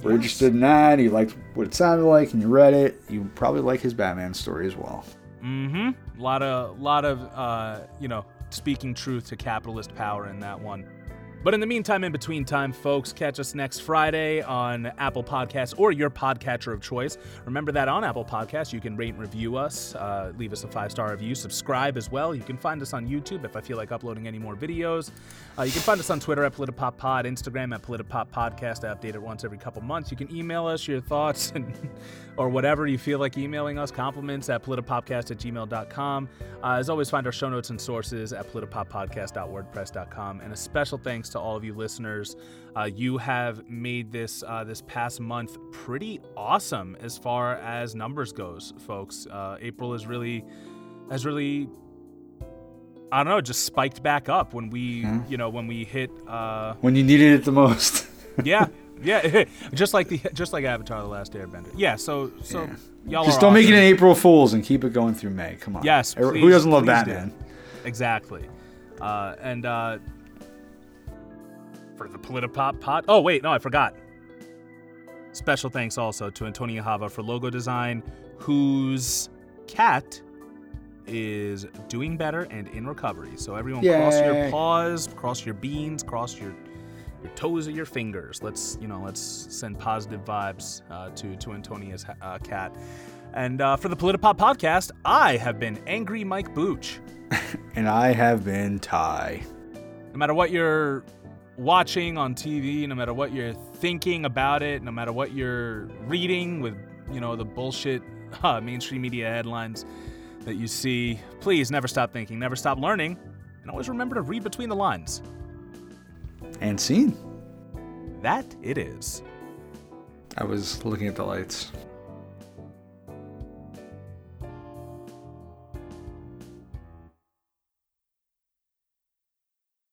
were Yes. interested in that, you liked what it sounded like, and you read it, you probably like his Batman story as well. Mm-hmm. A lot of, lot of, uh, you know, speaking truth to capitalist power in that one. But in the meantime, in between time, folks, catch us next Friday on Apple Podcasts or your podcatcher of choice. Remember that on Apple Podcasts, you can rate and review us, uh, leave us a five star review, subscribe as well. You can find us on YouTube if I feel like uploading any more videos. Uh, you can find us on Twitter at PolitiPopPod, Instagram at PolitiPopPodcast. I update it once every couple months. You can email us your thoughts and or whatever you feel like emailing us, compliments at politipopcast at gmail.com. Uh, as always, find our show notes and sources at politipoppodcast.wordpress.com. And a special thanks to all of you listeners. Uh, you have made this uh, this past month pretty awesome as far as numbers goes, folks. Uh, April is really has really I don't know, just spiked back up when we, mm-hmm. you know, when we hit. Uh, when you needed it the most. yeah, yeah, just like the just like Avatar: The Last Airbender. Yeah, so so yeah. y'all just don't awesome. make it an April Fools and keep it going through May. Come on. Yes, please, who doesn't love Batman? Do. Exactly, uh, and uh, for the Politipop pot. Oh wait, no, I forgot. Special thanks also to Antonia Chava for logo design, whose cat is doing better and in recovery. So everyone, Yay. cross your paws, cross your beans, cross your your toes of your fingers. Let's you know, let's send positive vibes uh, to to Antonia's uh, cat. And uh, for the Politipop podcast, I have been Angry Mike Booch, and I have been Ty. No matter what you're watching on TV, no matter what you're thinking about it, no matter what you're reading with you know the bullshit uh, mainstream media headlines that you see, please never stop thinking, never stop learning, and always remember to read between the lines. And scene. That it is. I was looking at the lights.